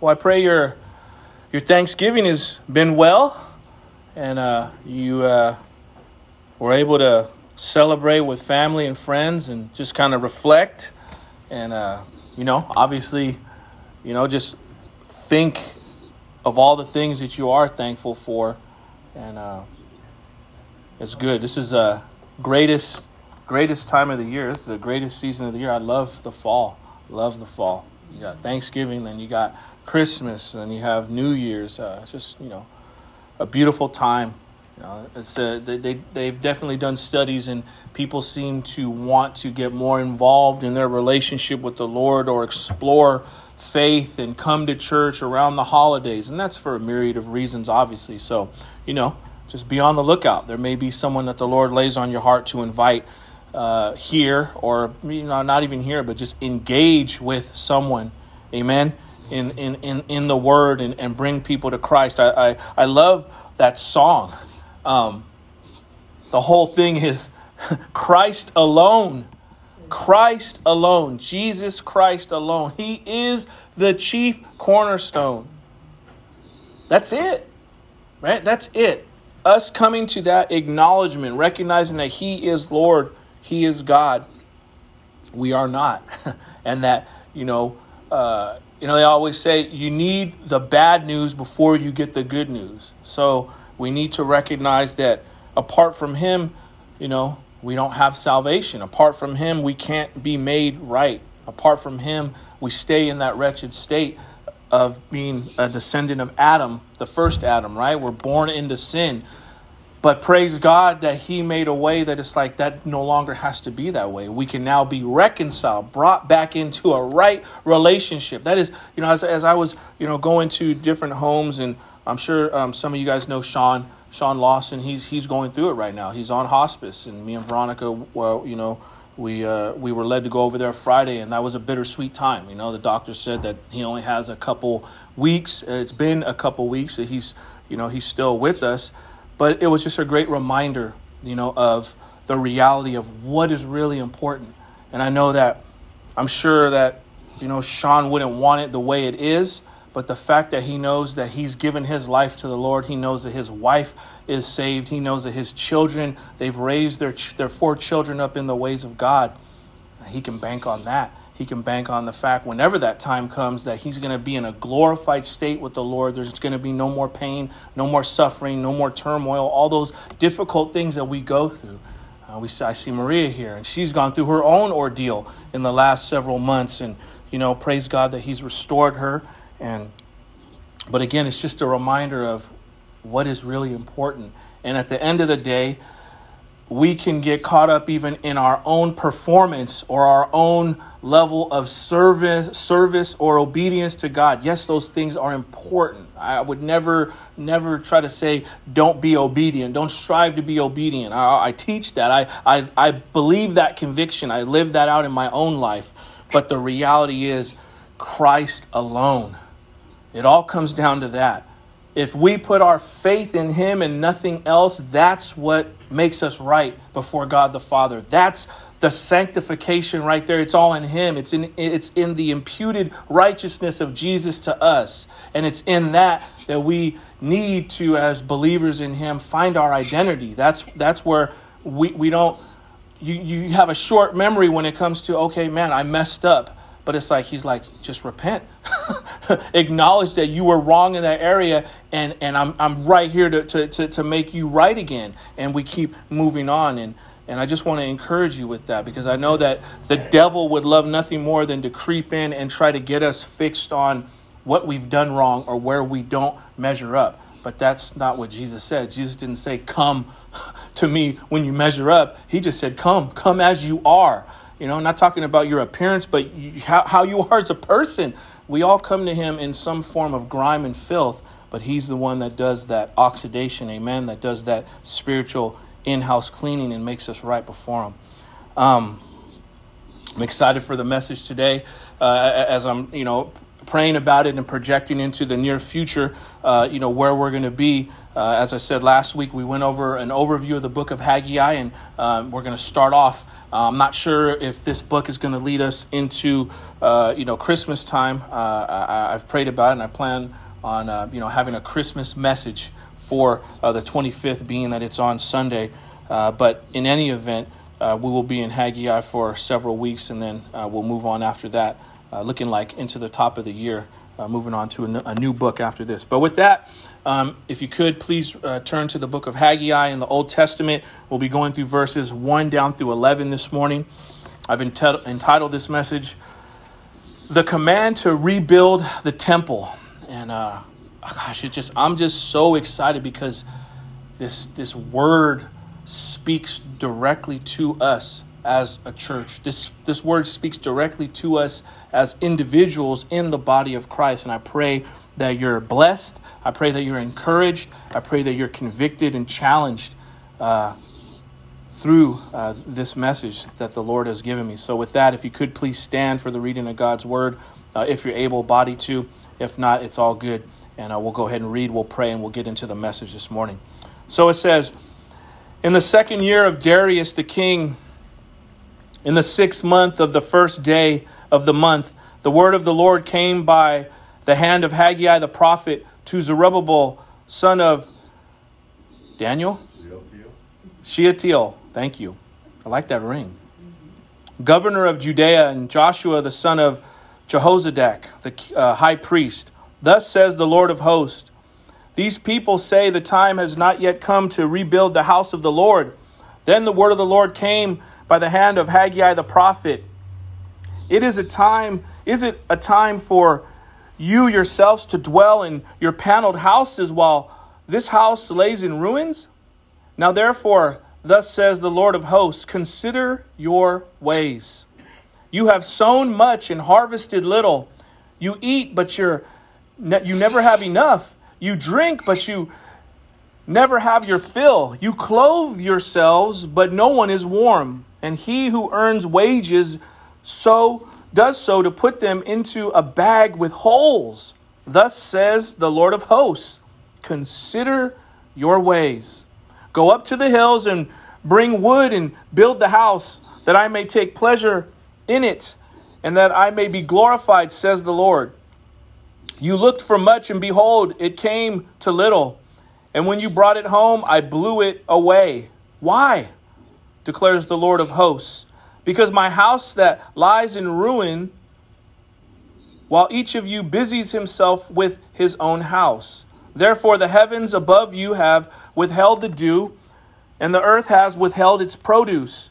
Well, I pray your your Thanksgiving has been well, and uh, you uh, were able to celebrate with family and friends, and just kind of reflect, and uh, you know, obviously, you know, just think of all the things that you are thankful for, and uh, it's good. This is the greatest greatest time of the year. This is the greatest season of the year. I love the fall. Love the fall. You got Thanksgiving, then you got Christmas, and you have New Year's. Uh, it's just you know a beautiful time. You know, it's uh, they, they they've definitely done studies, and people seem to want to get more involved in their relationship with the Lord or explore faith and come to church around the holidays, and that's for a myriad of reasons, obviously. So you know, just be on the lookout. There may be someone that the Lord lays on your heart to invite uh, here, or you know, not even here, but just engage with someone. Amen. In in in, in the Word and, and bring people to Christ. I I, I love that song. Um, the whole thing is Christ alone. Christ alone. Jesus Christ alone. He is the chief cornerstone. That's it. Right? That's it. Us coming to that acknowledgement, recognizing that He is Lord, He is God. We are not. and that, you know, uh, you know, they always say you need the bad news before you get the good news. So we need to recognize that apart from Him, you know, we don't have salvation. Apart from Him, we can't be made right. Apart from Him, we stay in that wretched state of being a descendant of Adam, the first Adam, right? We're born into sin. But praise God that He made a way that it's like that no longer has to be that way. We can now be reconciled, brought back into a right relationship. That is, you know, as, as I was, you know, going to different homes, and I'm sure um, some of you guys know Sean, Sean Lawson. He's he's going through it right now. He's on hospice, and me and Veronica, well, you know, we uh, we were led to go over there Friday, and that was a bittersweet time. You know, the doctor said that he only has a couple weeks. It's been a couple weeks that he's, you know, he's still with us but it was just a great reminder, you know, of the reality of what is really important. And I know that I'm sure that, you know, Sean wouldn't want it the way it is, but the fact that he knows that he's given his life to the Lord, he knows that his wife is saved, he knows that his children, they've raised their, their four children up in the ways of God, he can bank on that he can bank on the fact whenever that time comes that he's going to be in a glorified state with the Lord. There's going to be no more pain, no more suffering, no more turmoil, all those difficult things that we go through. Uh, we I see Maria here, and she's gone through her own ordeal in the last several months, and you know, praise God that He's restored her. And but again, it's just a reminder of what is really important. And at the end of the day, we can get caught up even in our own performance or our own level of service service or obedience to God. Yes, those things are important. I would never never try to say don't be obedient. Don't strive to be obedient. I, I teach that. I, I I believe that conviction. I live that out in my own life. But the reality is Christ alone. It all comes down to that. If we put our faith in Him and nothing else, that's what makes us right before God the Father. That's the sanctification right there. It's all in Him. It's in it's in the imputed righteousness of Jesus to us, and it's in that that we need to, as believers in Him, find our identity. That's that's where we we don't. You you have a short memory when it comes to okay, man, I messed up. But it's like he's like, just repent. Acknowledge that you were wrong in that area, and, and I'm, I'm right here to, to, to, to make you right again. And we keep moving on. And, and I just want to encourage you with that because I know that the devil would love nothing more than to creep in and try to get us fixed on what we've done wrong or where we don't measure up. But that's not what Jesus said. Jesus didn't say, Come to me when you measure up. He just said, Come, come as you are. You know, not talking about your appearance, but how, how you are as a person. We all come to him in some form of grime and filth, but he's the one that does that oxidation, amen, that does that spiritual in house cleaning and makes us right before him. Um, I'm excited for the message today uh, as I'm, you know, praying about it and projecting into the near future, uh, you know, where we're going to be. Uh, as I said last week, we went over an overview of the book of Haggai, and um, we're going to start off. Uh, I'm not sure if this book is going to lead us into, uh, you know, Christmas time. Uh, I, have prayed about it, and I plan on, you know, having a Christmas message for the 25th, being that it's on Sunday. but in any event, we will be in Haggai for several weeks, and then we'll move on after that uh, looking like into the top of the year, uh, moving on to a, n- a new book after this. But with that, um, if you could please uh, turn to the book of Haggai in the Old Testament. We'll be going through verses 1 down through 11 this morning. I've entitled, entitled this message, The Command to Rebuild the Temple. And uh, oh gosh, it just I'm just so excited because this this word speaks directly to us as a church. This this word speaks directly to us as individuals in the body of Christ. And I pray that you're blessed. I pray that you're encouraged. I pray that you're convicted and challenged uh, through uh, this message that the Lord has given me. So, with that, if you could please stand for the reading of God's word, uh, if you're able body to. If not, it's all good. And uh, we'll go ahead and read, we'll pray, and we'll get into the message this morning. So it says, In the second year of Darius the king, in the sixth month of the first day, of the month, the word of the Lord came by the hand of Haggai the prophet to Zerubbabel, son of Daniel? Shealtiel. Thank you. I like that ring. Governor of Judea and Joshua, the son of Jehozadak, the uh, high priest. Thus says the Lord of hosts These people say the time has not yet come to rebuild the house of the Lord. Then the word of the Lord came by the hand of Haggai the prophet it is a time, is it a time for you yourselves to dwell in your paneled houses while this house lays in ruins? Now therefore, thus says the Lord of hosts, consider your ways. You have sown much and harvested little. You eat, but you're, you never have enough. You drink, but you never have your fill. You clothe yourselves, but no one is warm. And he who earns wages so does so to put them into a bag with holes. Thus says the Lord of hosts Consider your ways. Go up to the hills and bring wood and build the house, that I may take pleasure in it, and that I may be glorified, says the Lord. You looked for much, and behold, it came to little. And when you brought it home, I blew it away. Why? declares the Lord of hosts because my house that lies in ruin, while each of you busies himself with his own house. Therefore, the heavens above you have withheld the dew, and the earth has withheld its produce.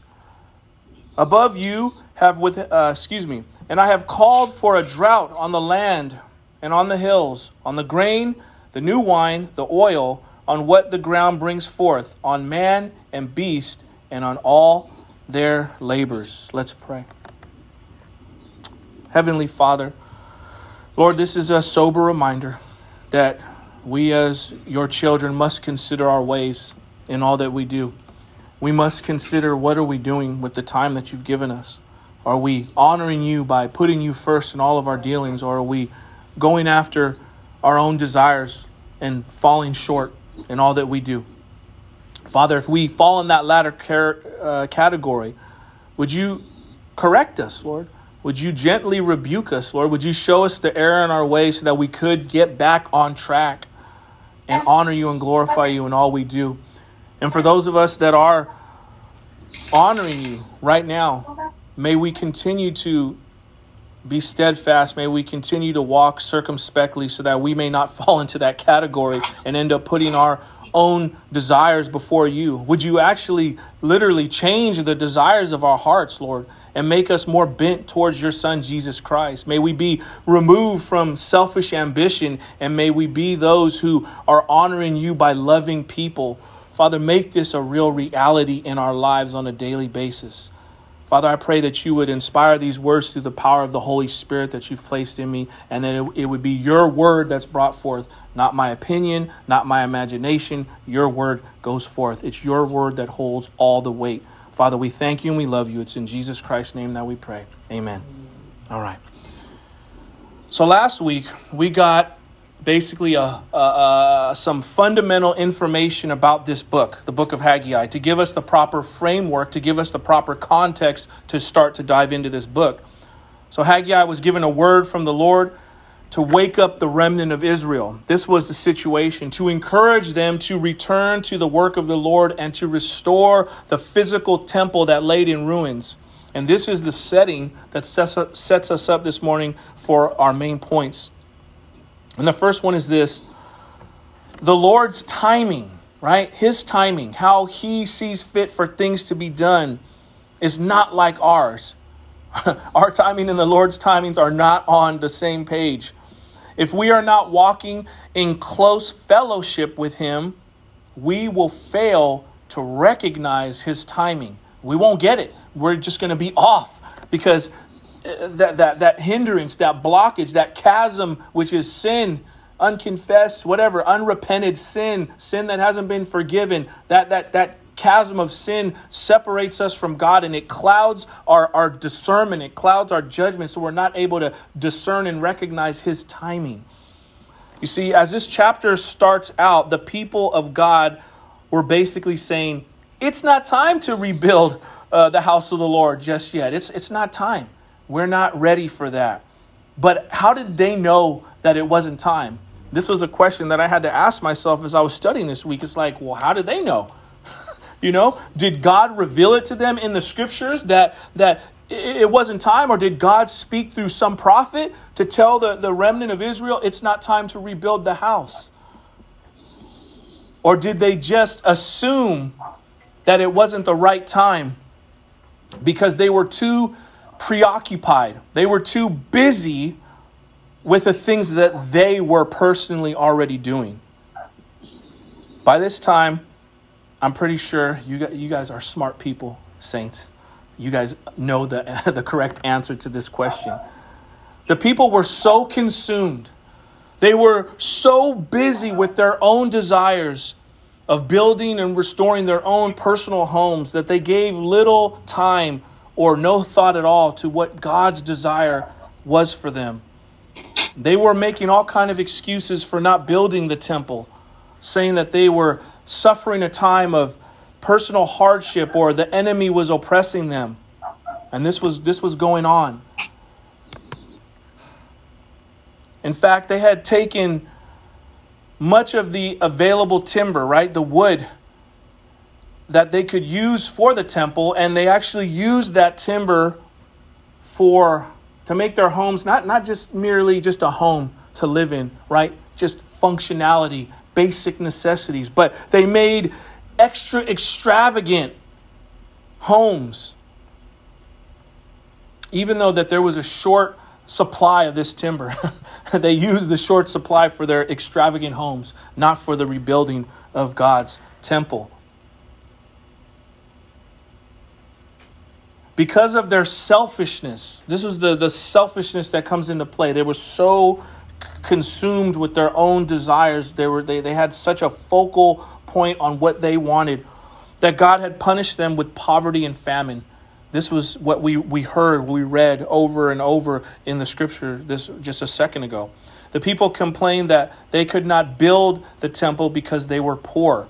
Above you have with, uh, excuse me, and I have called for a drought on the land and on the hills, on the grain, the new wine, the oil, on what the ground brings forth, on man and beast, and on all their labors. Let's pray. Heavenly Father, Lord, this is a sober reminder that we as your children must consider our ways in all that we do. We must consider what are we doing with the time that you've given us? Are we honoring you by putting you first in all of our dealings, or are we going after our own desires and falling short in all that we do? Father, if we fall in that latter uh, category, would you correct us, Lord? Would you gently rebuke us, Lord? Would you show us the error in our way so that we could get back on track and honor you and glorify you in all we do? And for those of us that are honoring you right now, may we continue to be steadfast. May we continue to walk circumspectly so that we may not fall into that category and end up putting our own desires before you. Would you actually literally change the desires of our hearts, Lord, and make us more bent towards your Son, Jesus Christ? May we be removed from selfish ambition and may we be those who are honoring you by loving people. Father, make this a real reality in our lives on a daily basis. Father, I pray that you would inspire these words through the power of the Holy Spirit that you've placed in me, and that it, it, would be your word that's brought forth, not my opinion, not my imagination. Your word goes forth. It's your word that holds all the weight. Father, we thank you and we love you. It's in Jesus Christ's name that we pray. Amen. All right. So last week we got basically a, a, a, some fundamental information about this book, the book of Haggai, to give us the proper framework, to give us the proper context to start to dive into this book. So Haggai was given a word from the Lord to wake up the remnant of Israel. This was the situation to encourage them to return to the work of the Lord and to restore the physical temple that laid in ruins. And this is the setting that sets us up this morning for our main points. And the first one is this the Lord's timing, right? His timing, how He sees fit for things to be done, is not like ours. our timing and the Lord's timings are not on the same page. If we are not walking in close fellowship with Him, we will fail to recognize His timing. We won't get it. We're just going to be off because that, that, that hindrance, that blockage, that chasm, which is sin, unconfessed, whatever, unrepented sin, sin that hasn't been forgiven, that, that, that chasm of sin separates us from God and it clouds our, our discernment, it clouds our judgment, so we're not able to discern and recognize His timing. You see, as this chapter starts out, the people of God were basically saying, it's not time to rebuild uh, the house of the Lord just yet. It's, it's not time. We're not ready for that. But how did they know that it wasn't time? This was a question that I had to ask myself as I was studying this week. It's like, well, how did they know? you know, did God reveal it to them in the scriptures that that it wasn't time, or did God speak through some prophet to tell the, the remnant of Israel it's not time to rebuild the house? Or did they just assume that it wasn't the right time because they were too preoccupied. They were too busy with the things that they were personally already doing. By this time, I'm pretty sure you, you guys are smart people, saints. You guys know the, the correct answer to this question. The people were so consumed, they were so busy with their own desires of building and restoring their own personal homes that they gave little time or no thought at all to what God's desire was for them. They were making all kind of excuses for not building the temple, saying that they were suffering a time of personal hardship or the enemy was oppressing them. And this was this was going on. In fact, they had taken much of the available timber, right? The wood that they could use for the temple, and they actually used that timber for to make their homes not, not just merely just a home to live in, right? Just functionality, basic necessities, but they made extra extravagant homes. Even though that there was a short supply of this timber. they used the short supply for their extravagant homes, not for the rebuilding of God's temple. Because of their selfishness, this was the, the selfishness that comes into play. They were so consumed with their own desires. They, were, they, they had such a focal point on what they wanted that God had punished them with poverty and famine. This was what we, we heard, we read over and over in the scripture this just a second ago. The people complained that they could not build the temple because they were poor.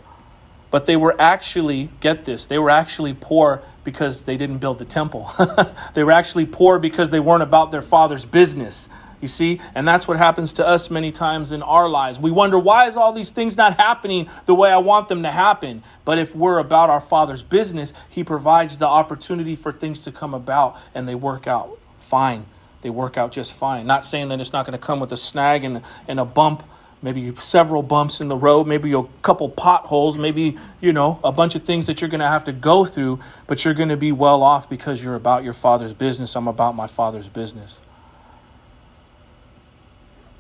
But they were actually, get this, they were actually poor because they didn't build the temple. they were actually poor because they weren't about their father's business. You see? And that's what happens to us many times in our lives. We wonder, why is all these things not happening the way I want them to happen? But if we're about our Father's business, He provides the opportunity for things to come about and they work out fine. They work out just fine. Not saying that it's not going to come with a snag and, and a bump, maybe several bumps in the road, maybe a couple potholes, maybe, you know, a bunch of things that you're going to have to go through, but you're going to be well off because you're about your Father's business. I'm about my Father's business.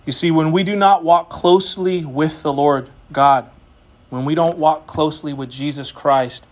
You see, when we do not walk closely with the Lord God, when we don't walk closely with Jesus Christ,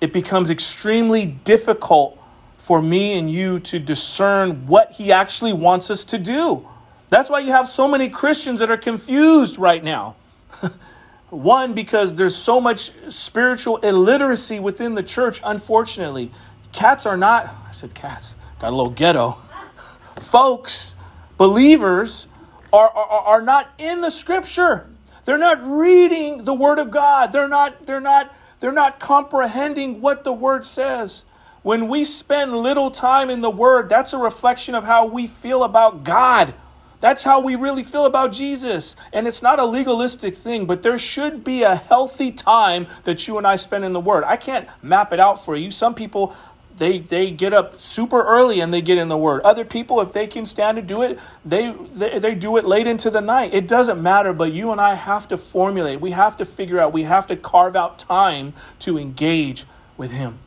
it becomes extremely difficult for me and you to discern what He actually wants us to do. That's why you have so many Christians that are confused right now. One, because there's so much spiritual illiteracy within the church, unfortunately. Cats are not, I said cats, got a little ghetto. Folks, believers, are, are, are not in the scripture. They're not reading the word of God. They're not, they're not, they're not comprehending what the word says. When we spend little time in the word, that's a reflection of how we feel about God. That's how we really feel about Jesus. And it's not a legalistic thing, but there should be a healthy time that you and I spend in the Word. I can't map it out for you. Some people, they, they get up super early and they get in the Word. Other people, if they can stand to do it, they, they, they do it late into the night. It doesn't matter, but you and I have to formulate. We have to figure out, we have to carve out time to engage with Him.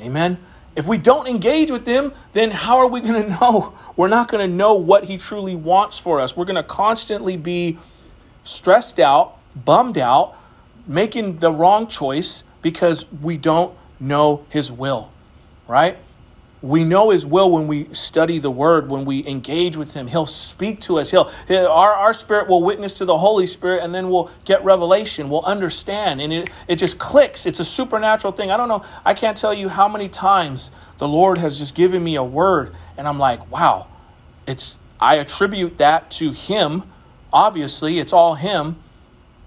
Amen? If we don't engage with Him, then how are we going to know we're not going to know what He truly wants for us. We're going to constantly be stressed out, bummed out, making the wrong choice because we don't know His will, right? We know His will when we study the Word, when we engage with Him. He'll speak to us. He'll, our, our spirit will witness to the Holy Spirit, and then we'll get revelation. We'll understand, and it, it just clicks. It's a supernatural thing. I don't know. I can't tell you how many times the Lord has just given me a word, and I'm like, wow, it's I attribute that to Him. Obviously, it's all Him.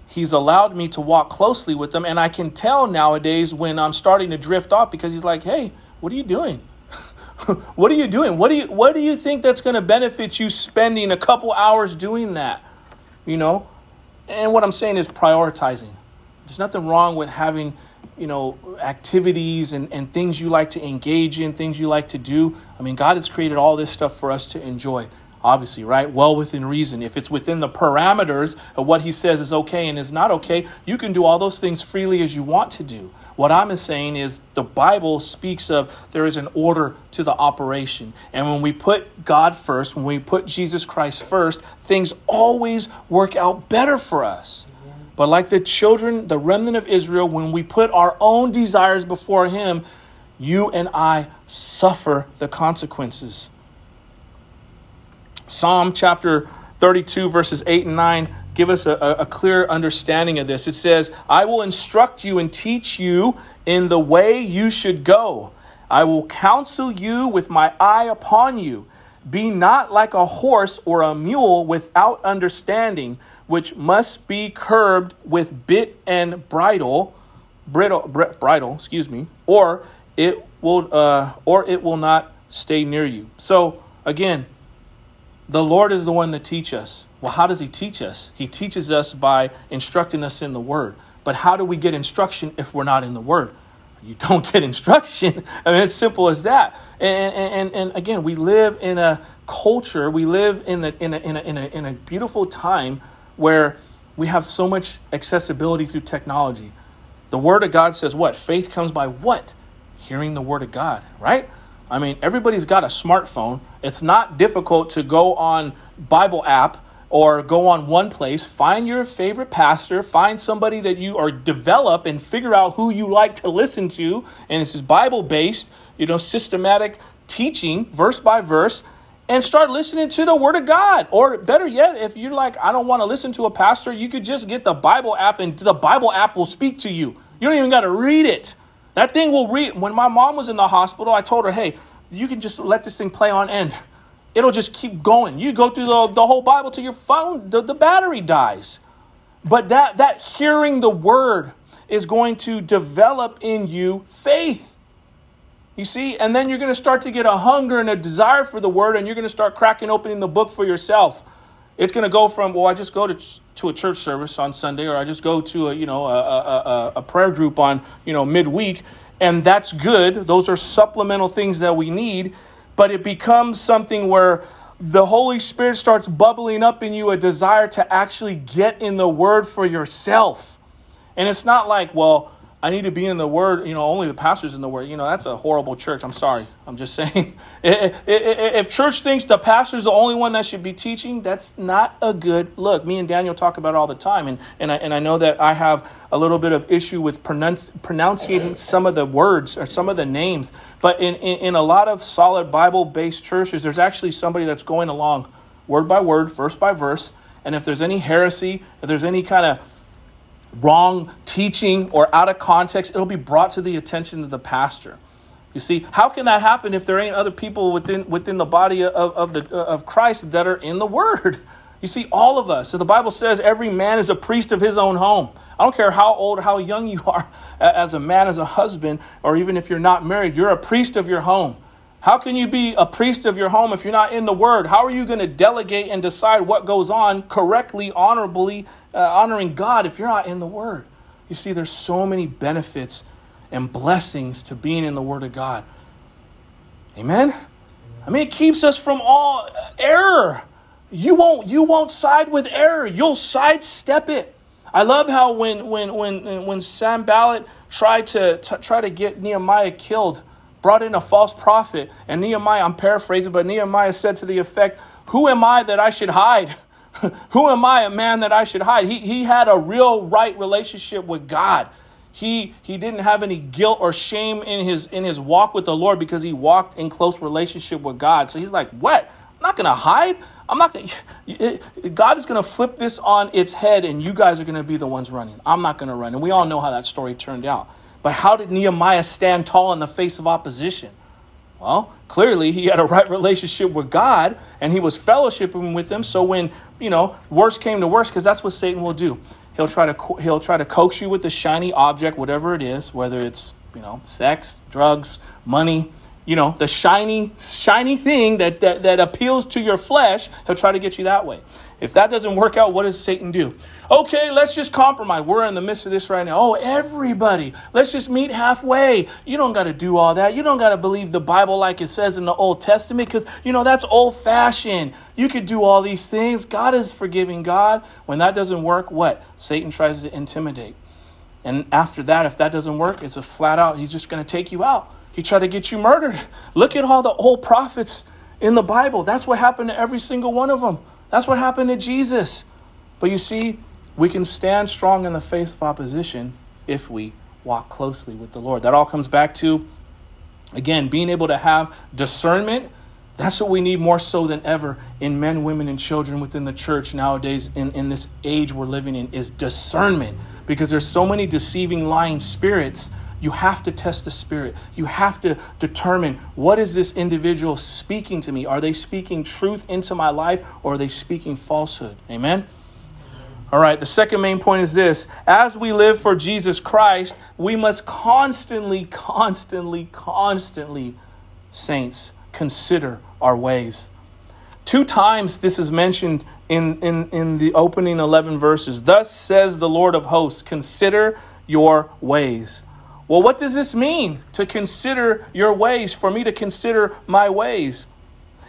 He's allowed me to walk closely with Him, and I can tell nowadays when I'm starting to drift off because He's like, hey, what are you doing? what are you doing? What do you what do you think that's going to benefit you spending a couple hours doing that? You know? And what I'm saying is prioritizing. There's nothing wrong with having you know, activities and, and things you like to engage in, things you like to do. I mean, God has created all this stuff for us to enjoy, obviously, right? Well within reason. If it's within the parameters of what He says is okay and is not okay, you can do all those things freely as you want to do. What I'm saying is the Bible speaks of there is an order to the operation. And when we put God first, when we put Jesus Christ first, things always work out better for us. But like the children, the remnant of Israel, when we put our own desires before Him, you and I suffer the consequences. Psalm chapter 32, verses 8 and 9 give us a, a, clear understanding of this. It says, I will instruct you and teach you in the way you should go. I will counsel you with my eye upon you. Be not like a horse or a mule without understanding which must be curbed with bit and bridle, bridle, br- bridle, excuse me, or it will, uh, or it will not stay near you. So again, the Lord is the one that teach us. Well, how does He teach us? He teaches us by instructing us in the Word. But how do we get instruction if we're not in the Word? You don't get instruction. I mean, it's simple as that. And, and, and again, we live in a culture, we live in a, in a, in a, in a, in a beautiful time where we have so much accessibility through technology. The Word of God says what? Faith comes by what? Hearing the Word of God, right? I mean, everybody's got a smartphone. It's not difficult to go on Bible app or go on one place, find your favorite pastor, find somebody that you or develop and figure out who you like to listen to. And this is Bible based, you know, systematic teaching, verse by verse and start listening to the Word of God. Or better yet, if you're like, I don't want to listen to a pastor, you could just get the Bible app and the Bible app will speak to you. You don't even got to read it. That thing will read. When my mom was in the hospital, I told her, hey, you can just let this thing play on end. It'll just keep going. You go through the, the whole Bible till your phone, the, the battery dies. But that, that hearing the word is going to develop in you faith. You see, and then you're going to start to get a hunger and a desire for the word, and you're going to start cracking opening the book for yourself. It's going to go from, well, I just go to, to a church service on Sunday, or I just go to a, you know, a, a, a prayer group on, you know, midweek, and that's good. Those are supplemental things that we need, but it becomes something where the Holy Spirit starts bubbling up in you a desire to actually get in the Word for yourself. And it's not like, well, I need to be in the Word. You know, only the pastor's in the Word. You know, that's a horrible church. I'm sorry. I'm just saying. if church thinks the pastor's the only one that should be teaching, that's not a good look. Me and Daniel talk about all the time, and and I, and I know that I have a little bit of issue with pronouncing some of the words or some of the names. But in, in, in a lot of solid Bible-based churches, there's actually somebody that's going along word by word, verse by verse. And if there's any heresy, if there's any kind of wrong teaching or out of context, it'll be brought to the attention of the pastor. You see, how can that happen if there ain't other people within within the body of, of the of Christ that are in the Word? You see, all of us. So the Bible says every man is a priest of his own home. I don't care how old or how young you are as a man, as a husband, or even if you're not married, you're a priest of your home. How can you be a priest of your home if you're not in the Word? How are you going to delegate and decide what goes on correctly, honorably, uh, honoring God if you're not in the Word? You see, there's so many benefits and blessings to being in the Word of God. Amen. I mean, it keeps us from all error. You won't you won't side with error. You'll sidestep it. I love how when when when when Sanballat tried to t- try to get Nehemiah killed, brought in a false prophet, and Nehemiah, I'm paraphrasing, but Nehemiah said to the effect, "Who am I that I should hide? Who am I, a man that I should hide?" He he had a real right relationship with God. He he didn't have any guilt or shame in his in his walk with the Lord because he walked in close relationship with God. So he's like, "What? I'm not going to hide. I'm not going God is going to flip this on its head and you guys are going to be the ones running. I'm not going to run. And we all know how that story turned out. But how did Nehemiah stand tall in the face of opposition? Well, clearly he had a right relationship with God and he was fellowshipping with him. So when, you know, worst came to worst, because that's what Satan will do. He'll try to he'll try to coax you with the shiny object, whatever it is, whether it's, you know, sex, drugs, money, you know, the shiny, shiny thing that, that, that appeals to your flesh, he'll try to get you that way. If that doesn't work out, what does Satan do? Okay, let's just compromise. We're in the midst of this right now. Oh, everybody, let's just meet halfway. You don't got to do all that. You don't got to believe the Bible like it says in the Old Testament because, you know, that's old fashioned. You could do all these things. God is forgiving God. When that doesn't work, what? Satan tries to intimidate. And after that, if that doesn't work, it's a flat out, he's just going to take you out. He tried to get you murdered. Look at all the old prophets in the Bible. That's what happened to every single one of them. That's what happened to Jesus. But you see, we can stand strong in the face of opposition if we walk closely with the Lord. That all comes back to, again, being able to have discernment. That's what we need more so than ever in men, women, and children within the church nowadays in, in this age we're living in is discernment. Because there's so many deceiving, lying spirits you have to test the spirit. You have to determine what is this individual speaking to me? Are they speaking truth into my life or are they speaking falsehood? Amen. All right, the second main point is this. As we live for Jesus Christ, we must constantly, constantly, constantly, saints, consider our ways. Two times this is mentioned in, in, in the opening 11 verses. Thus says the Lord of hosts, consider your ways. Well, what does this mean to consider your ways, for me to consider my ways?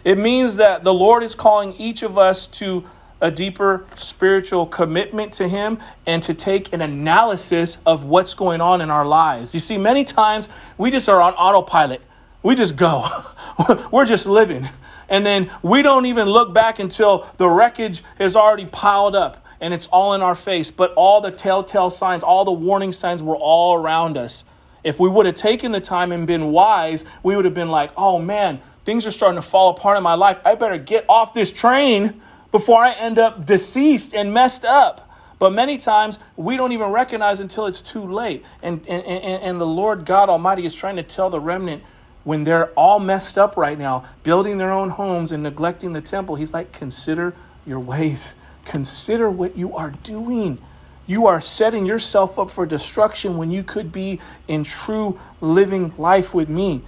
It means that the Lord is calling each of us to a deeper spiritual commitment to Him and to take an analysis of what's going on in our lives. You see, many times we just are on autopilot, we just go, we're just living. And then we don't even look back until the wreckage has already piled up and it's all in our face. But all the telltale signs, all the warning signs were all around us. If we would have taken the time and been wise, we would have been like, oh man, things are starting to fall apart in my life. I better get off this train before I end up deceased and messed up. But many times we don't even recognize until it's too late. And, and, and, and the Lord God Almighty is trying to tell the remnant when they're all messed up right now, building their own homes and neglecting the temple, He's like, consider your ways, consider what you are doing. You are setting yourself up for destruction when you could be in true living life with me.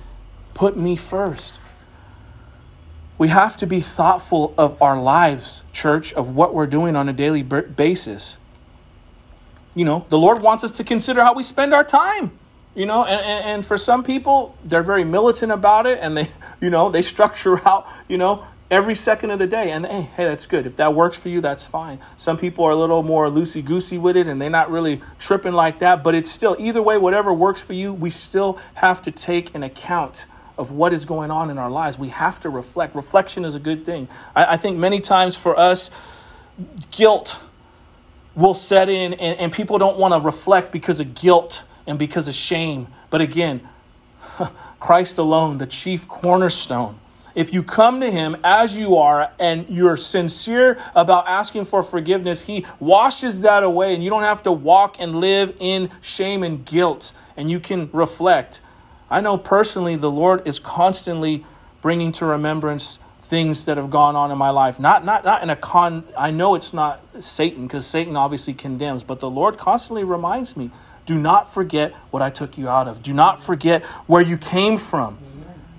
Put me first. We have to be thoughtful of our lives, church, of what we're doing on a daily basis. You know, the Lord wants us to consider how we spend our time. You know, and, and, and for some people, they're very militant about it and they, you know, they structure out, you know, every second of the day. And hey, hey, that's good. If that works for you, that's fine. Some people are a little more loosey goosey with it and they're not really tripping like that. But it's still, either way, whatever works for you, we still have to take an account of what is going on in our lives. We have to reflect. Reflection is a good thing. I, I think many times for us, guilt will set in and, and people don't want to reflect because of guilt and because of shame. But again, Christ alone, the chief cornerstone if you come to Him as you are and you're sincere about asking for forgiveness, He washes that away and you don't have to walk and live in shame and guilt and you can reflect. I know personally the Lord is constantly bringing to remembrance things that have gone on in my life. Not not not in a con I know it's not Satan because Satan obviously condemns, but the Lord constantly reminds me, do not forget what I took you out of. Do not forget where you came from.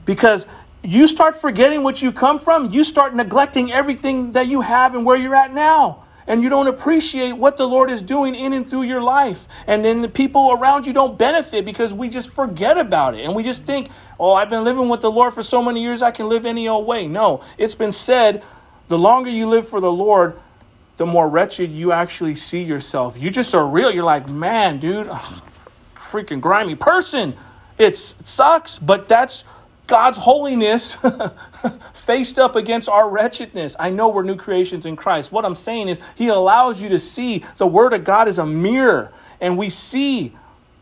Because you start forgetting what you come from, you start neglecting everything that you have and where you're at now. And you don't appreciate what the Lord is doing in and through your life. And then the people around you don't benefit because we just forget about it. And we just think, oh, I've been living with the Lord for so many years, I can live any old way. No, it's been said the longer you live for the Lord, the more wretched you actually see yourself. You just are real. You're like, man, dude, ugh, freaking grimy person. It's, it sucks, but that's God's holiness faced up against our wretchedness. I know we're new creations in Christ. What I'm saying is, He allows you to see the Word of God is a mirror, and we see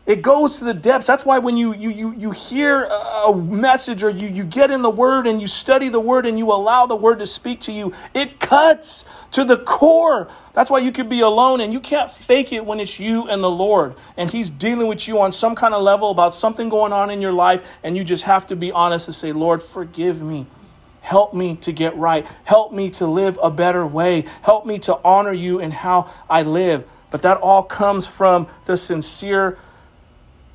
it goes to the depths. That's why when you, you, you, you hear a message or you, you get in the Word and you study the Word and you allow the Word to speak to you, it cuts to the core. That's why you could be alone and you can't fake it when it's you and the Lord. And He's dealing with you on some kind of level about something going on in your life. And you just have to be honest and say, Lord, forgive me. Help me to get right. Help me to live a better way. Help me to honor you in how I live. But that all comes from the sincere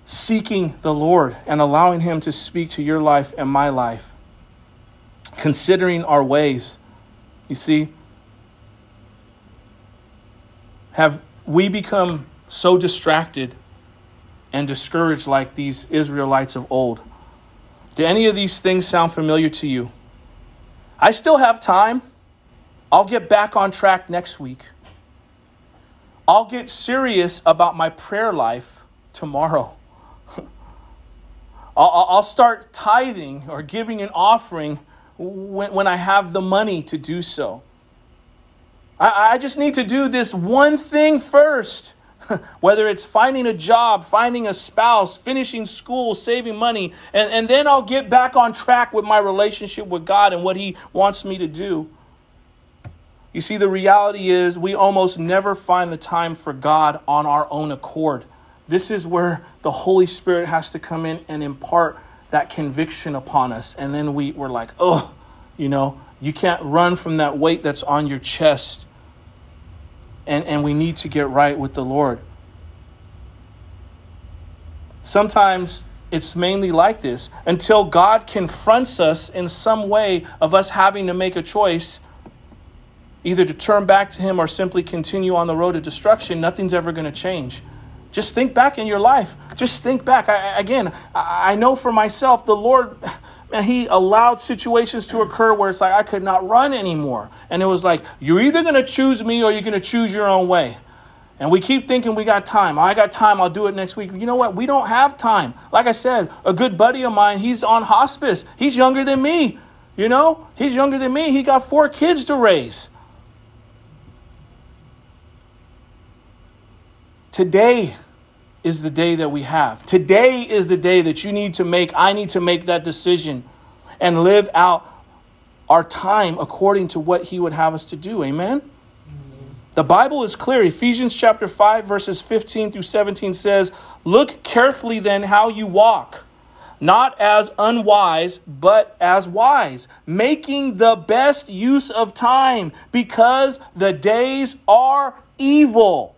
seeking the Lord and allowing Him to speak to your life and my life. Considering our ways. You see, have we become so distracted and discouraged like these Israelites of old? Do any of these things sound familiar to you? I still have time. I'll get back on track next week. I'll get serious about my prayer life tomorrow. I'll, I'll start tithing or giving an offering when, when I have the money to do so. I, I just need to do this one thing first. Whether it's finding a job, finding a spouse, finishing school, saving money, and, and then I'll get back on track with my relationship with God and what He wants me to do. You see, the reality is we almost never find the time for God on our own accord. This is where the Holy Spirit has to come in and impart that conviction upon us. And then we, we're like, oh, you know, you can't run from that weight that's on your chest. And, and we need to get right with the Lord. Sometimes it's mainly like this until God confronts us in some way of us having to make a choice either to turn back to Him or simply continue on the road of destruction, nothing's ever going to change. Just think back in your life. Just think back. I, again, I, I know for myself, the Lord, man, He allowed situations to occur where it's like I could not run anymore. And it was like, you're either going to choose me or you're going to choose your own way. And we keep thinking we got time. I got time. I'll do it next week. You know what? We don't have time. Like I said, a good buddy of mine, he's on hospice. He's younger than me. You know, he's younger than me. He got four kids to raise. Today is the day that we have. Today is the day that you need to make, I need to make that decision and live out our time according to what He would have us to do. Amen? The Bible is clear. Ephesians chapter 5, verses 15 through 17 says, Look carefully then how you walk, not as unwise, but as wise, making the best use of time, because the days are evil.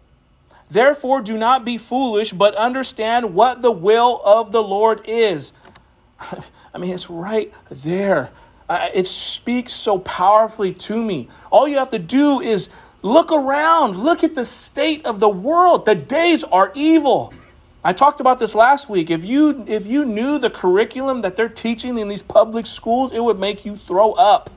Therefore, do not be foolish, but understand what the will of the Lord is. I mean, it's right there. it speaks so powerfully to me. All you have to do is look around, look at the state of the world. The days are evil. I talked about this last week. If you if you knew the curriculum that they're teaching in these public schools, it would make you throw up.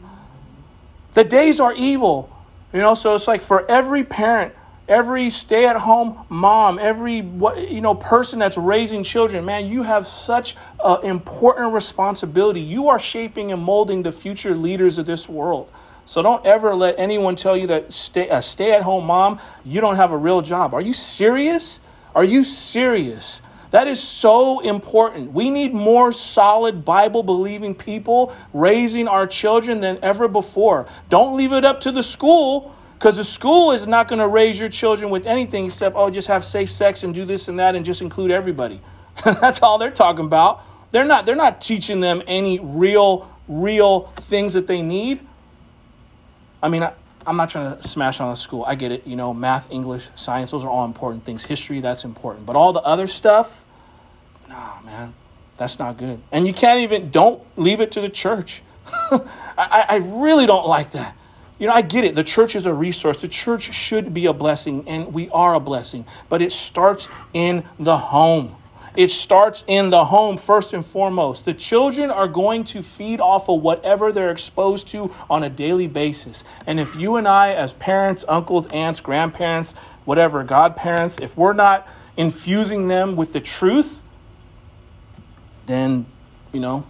The days are evil. You know, so it's like for every parent every stay-at-home mom, every you know person that's raising children, man, you have such an important responsibility. You are shaping and molding the future leaders of this world. So don't ever let anyone tell you that stay, a stay-at-home mom, you don't have a real job. Are you serious? Are you serious? That is so important. We need more solid Bible believing people raising our children than ever before. Don't leave it up to the school because the school is not going to raise your children with anything except, oh, just have safe sex and do this and that and just include everybody. That's all they're talking about. They're not, they're not teaching them any real real things that they need, I mean, I, I'm not trying to smash on the school. I get it. You know, math, English, science, those are all important things. History, that's important. But all the other stuff, nah, man, that's not good. And you can't even, don't leave it to the church. I, I really don't like that. You know, I get it. The church is a resource. The church should be a blessing, and we are a blessing. But it starts in the home. It starts in the home first and foremost. The children are going to feed off of whatever they're exposed to on a daily basis. And if you and I, as parents, uncles, aunts, grandparents, whatever, godparents, if we're not infusing them with the truth, then, you know,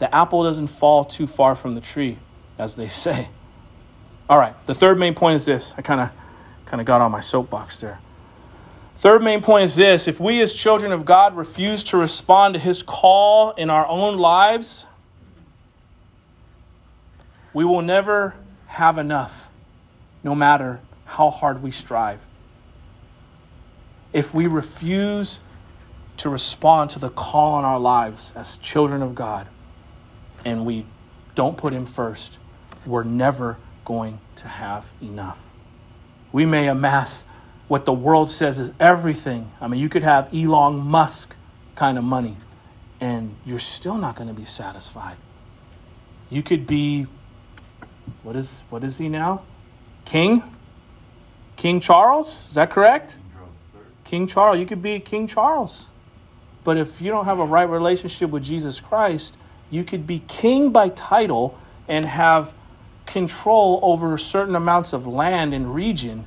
the apple doesn't fall too far from the tree, as they say. All right, the third main point is this. I kind of kind of got on my soapbox there. Third main point is this if we as children of God refuse to respond to his call in our own lives, we will never have enough, no matter how hard we strive. If we refuse to respond to the call in our lives as children of God and we don't put him first, we're never going to have enough. We may amass what the world says is everything. I mean, you could have Elon Musk kind of money, and you're still not going to be satisfied. You could be, what is what is he now? King? King Charles? Is that correct? King Charles. You could be King Charles. But if you don't have a right relationship with Jesus Christ, you could be king by title and have control over certain amounts of land and region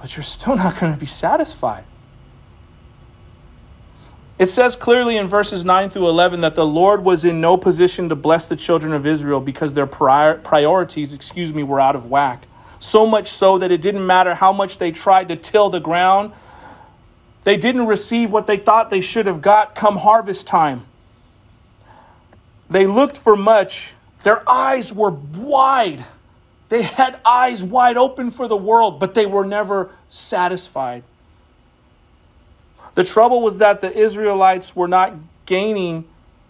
but you're still not going to be satisfied. It says clearly in verses 9 through 11 that the Lord was in no position to bless the children of Israel because their prior, priorities, excuse me, were out of whack. So much so that it didn't matter how much they tried to till the ground, they didn't receive what they thought they should have got come harvest time. They looked for much, their eyes were wide they had eyes wide open for the world, but they were never satisfied. The trouble was that the Israelites were not gaining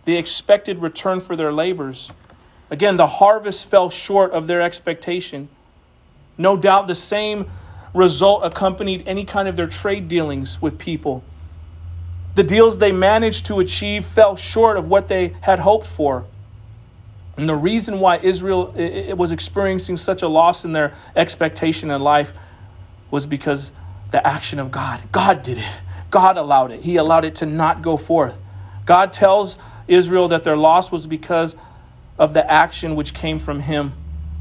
the expected return for their labors. Again, the harvest fell short of their expectation. No doubt the same result accompanied any kind of their trade dealings with people. The deals they managed to achieve fell short of what they had hoped for. And the reason why Israel it was experiencing such a loss in their expectation in life was because the action of God. God did it. God allowed it. He allowed it to not go forth. God tells Israel that their loss was because of the action which came from Him.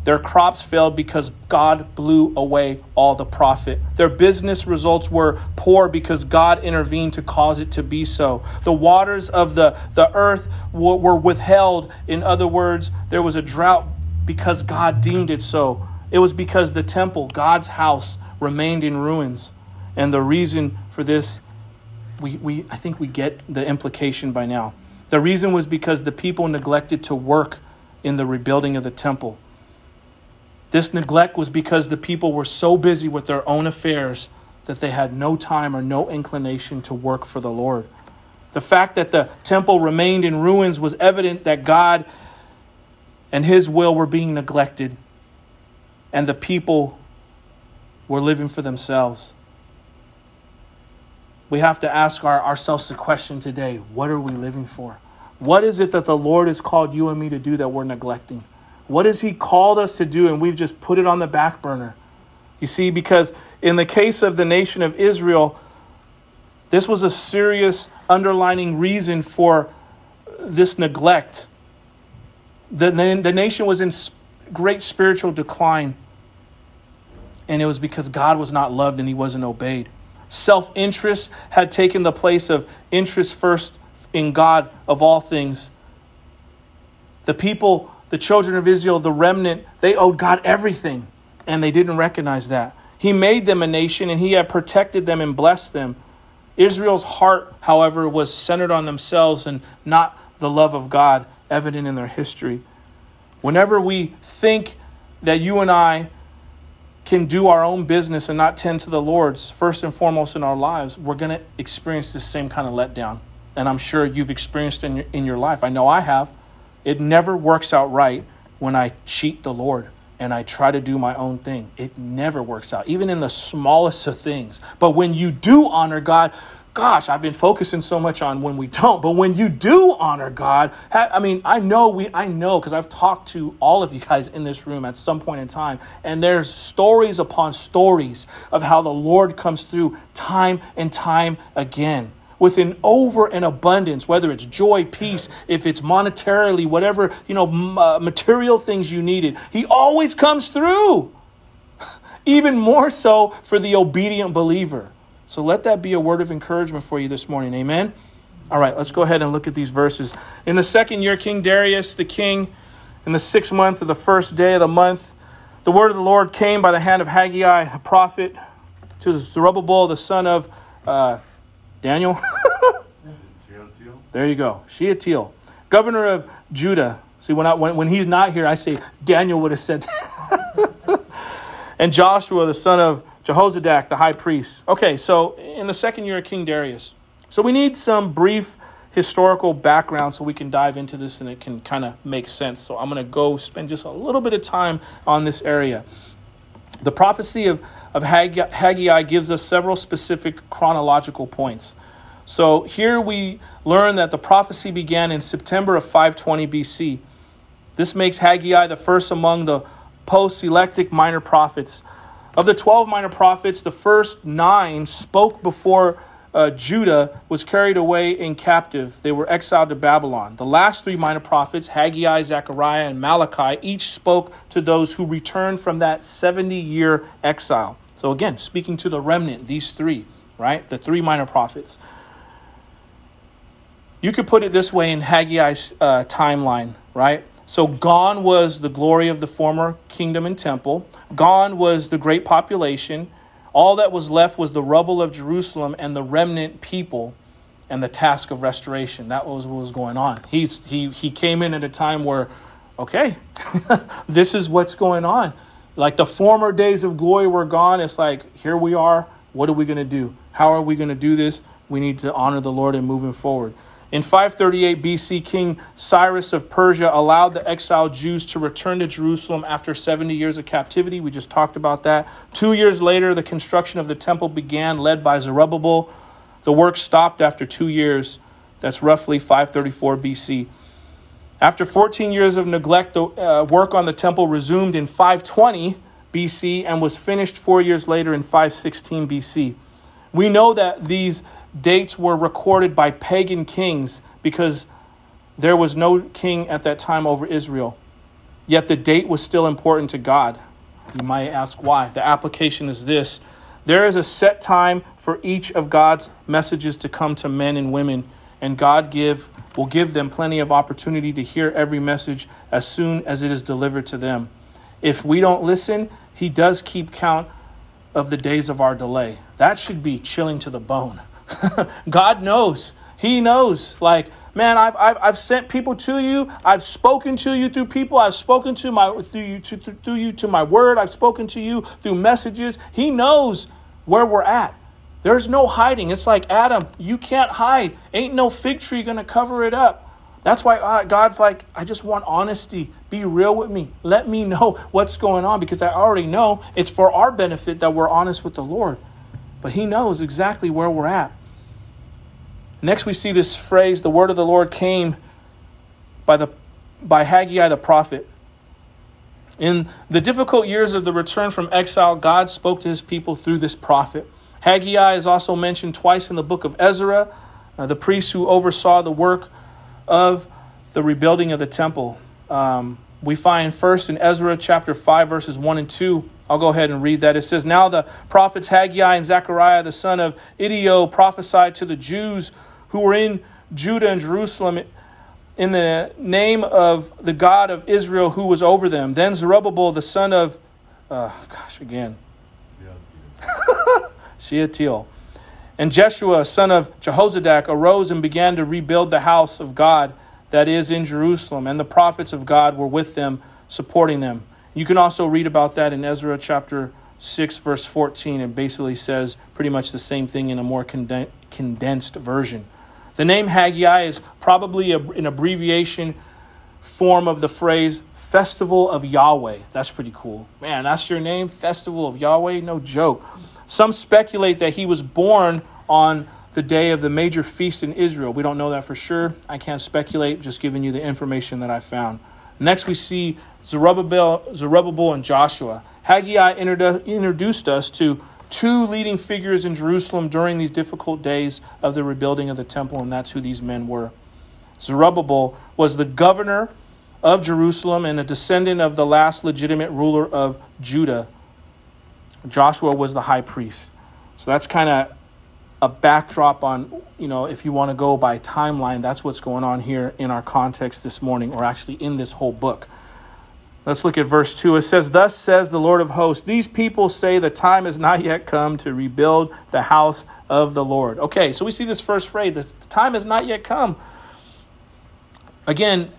Their crops failed because God blew away all the profit. Their business results were poor because God intervened to cause it to be so. The waters of the, the earth were withheld. In other words, there was a drought because God deemed it so. It was because the temple, God's house, remained in ruins. And the reason for this, we, we, I think we get the implication by now. The reason was because the people neglected to work in the rebuilding of the temple. This neglect was because the people were so busy with their own affairs that they had no time or no inclination to work for the Lord. The fact that the temple remained in ruins was evident that God and His will were being neglected, and the people were living for themselves. We have to ask our, ourselves the question today what are we living for? What is it that the Lord has called you and me to do that we're neglecting? What has He called us to do and we've just put it on the back burner? You see, because in the case of the nation of Israel, this was a serious underlining reason for this neglect. The, the nation was in great spiritual decline, and it was because God was not loved and He wasn't obeyed. Self interest had taken the place of interest first in God of all things. The people the children of Israel, the remnant, they owed God everything, and they didn't recognize that. He made them a nation, and He had protected them and blessed them. Israel's heart, however, was centered on themselves and not the love of God evident in their history. Whenever we think that you and I can do our own business and not tend to the Lord's first and foremost in our lives, we're going to experience the same kind of letdown. And I'm sure you've experienced in your, in your life. I know I have. It never works out right when I cheat the Lord and I try to do my own thing. It never works out, even in the smallest of things. But when you do honor God, gosh, I've been focusing so much on when we don't, but when you do honor God, I mean, I know we, I know because I've talked to all of you guys in this room at some point in time, and there's stories upon stories of how the Lord comes through time and time again with an over and abundance, whether it's joy, peace, if it's monetarily, whatever, you know, uh, material things you needed. He always comes through. Even more so for the obedient believer. So let that be a word of encouragement for you this morning. Amen. All right, let's go ahead and look at these verses. In the second year, King Darius the king, in the sixth month of the first day of the month, the word of the Lord came by the hand of Haggai, the prophet, to Zerubbabel, the son of uh, Daniel. there you go. Shealtiel, governor of Judah. See, when, I, when, when he's not here, I say Daniel would have said and Joshua, the son of Jehozadak, the high priest. Okay, so in the second year of King Darius. So we need some brief historical background so we can dive into this and it can kind of make sense. So I'm going to go spend just a little bit of time on this area. The prophecy of, of Haggai, Haggai gives us several specific chronological points. So here we learn that the prophecy began in September of 520 BC. This makes Haggai the first among the post exilic minor prophets of the 12 minor prophets, the first nine spoke before uh, Judah was carried away in captive. They were exiled to Babylon. The last three minor prophets, Haggai, Zechariah, and Malachi, each spoke to those who returned from that 70 year exile. So, again, speaking to the remnant, these three, right? The three minor prophets. You could put it this way in Haggai's uh, timeline, right? So gone was the glory of the former kingdom and temple. Gone was the great population. All that was left was the rubble of Jerusalem and the remnant people and the task of restoration. That was what was going on. He's, he, he came in at a time where, okay, this is what's going on. Like the former days of glory were gone. It's like, here we are. What are we going to do? How are we going to do this? We need to honor the Lord and moving forward. In 538 BC, King Cyrus of Persia allowed the exiled Jews to return to Jerusalem after 70 years of captivity. We just talked about that. Two years later, the construction of the temple began, led by Zerubbabel. The work stopped after two years. That's roughly 534 BC. After 14 years of neglect, the uh, work on the temple resumed in 520 BC and was finished four years later in 516 BC. We know that these dates were recorded by pagan kings because there was no king at that time over Israel. Yet the date was still important to God. You might ask why. The application is this there is a set time for each of God's messages to come to men and women, and God give will give them plenty of opportunity to hear every message as soon as it is delivered to them. If we don't listen, he does keep count of the days of our delay. That should be chilling to the bone. God knows. He knows. Like, man, I've, I've, I've sent people to you. I've spoken to you through people. I've spoken to my through you to through you to my word. I've spoken to you through messages. He knows where we're at. There's no hiding. It's like Adam, you can't hide. Ain't no fig tree gonna cover it up. That's why uh, God's like, I just want honesty. Be real with me. Let me know what's going on because I already know it's for our benefit that we're honest with the Lord. But He knows exactly where we're at. Next, we see this phrase the word of the Lord came by, the, by Haggai the prophet. In the difficult years of the return from exile, God spoke to his people through this prophet. Haggai is also mentioned twice in the book of Ezra, uh, the priest who oversaw the work of the rebuilding of the temple. Um, we find first in Ezra chapter 5, verses 1 and 2. I'll go ahead and read that. It says, Now the prophets Haggai and Zechariah, the son of Iddo, prophesied to the Jews who were in Judah and Jerusalem in the name of the God of Israel who was over them. Then Zerubbabel, the son of, uh, gosh, again, Shealtiel, and Jeshua, son of Jehozadak, arose and began to rebuild the house of God that is in Jerusalem, and the prophets of God were with them, supporting them. You can also read about that in Ezra chapter 6, verse 14. It basically says pretty much the same thing in a more condensed version. The name Haggai is probably a, an abbreviation form of the phrase Festival of Yahweh. That's pretty cool. Man, that's your name? Festival of Yahweh? No joke. Some speculate that he was born on the day of the major feast in Israel. We don't know that for sure. I can't speculate, just giving you the information that I found. Next, we see Zerubbabel, Zerubbabel and Joshua. Haggai introduced us to two leading figures in Jerusalem during these difficult days of the rebuilding of the temple, and that's who these men were. Zerubbabel was the governor of Jerusalem and a descendant of the last legitimate ruler of Judah. Joshua was the high priest. So that's kind of a backdrop on, you know, if you want to go by timeline, that's what's going on here in our context this morning, or actually in this whole book. Let's look at verse 2. It says, Thus says the Lord of hosts, these people say the time has not yet come to rebuild the house of the Lord. Okay, so we see this first phrase, the time has not yet come. Again,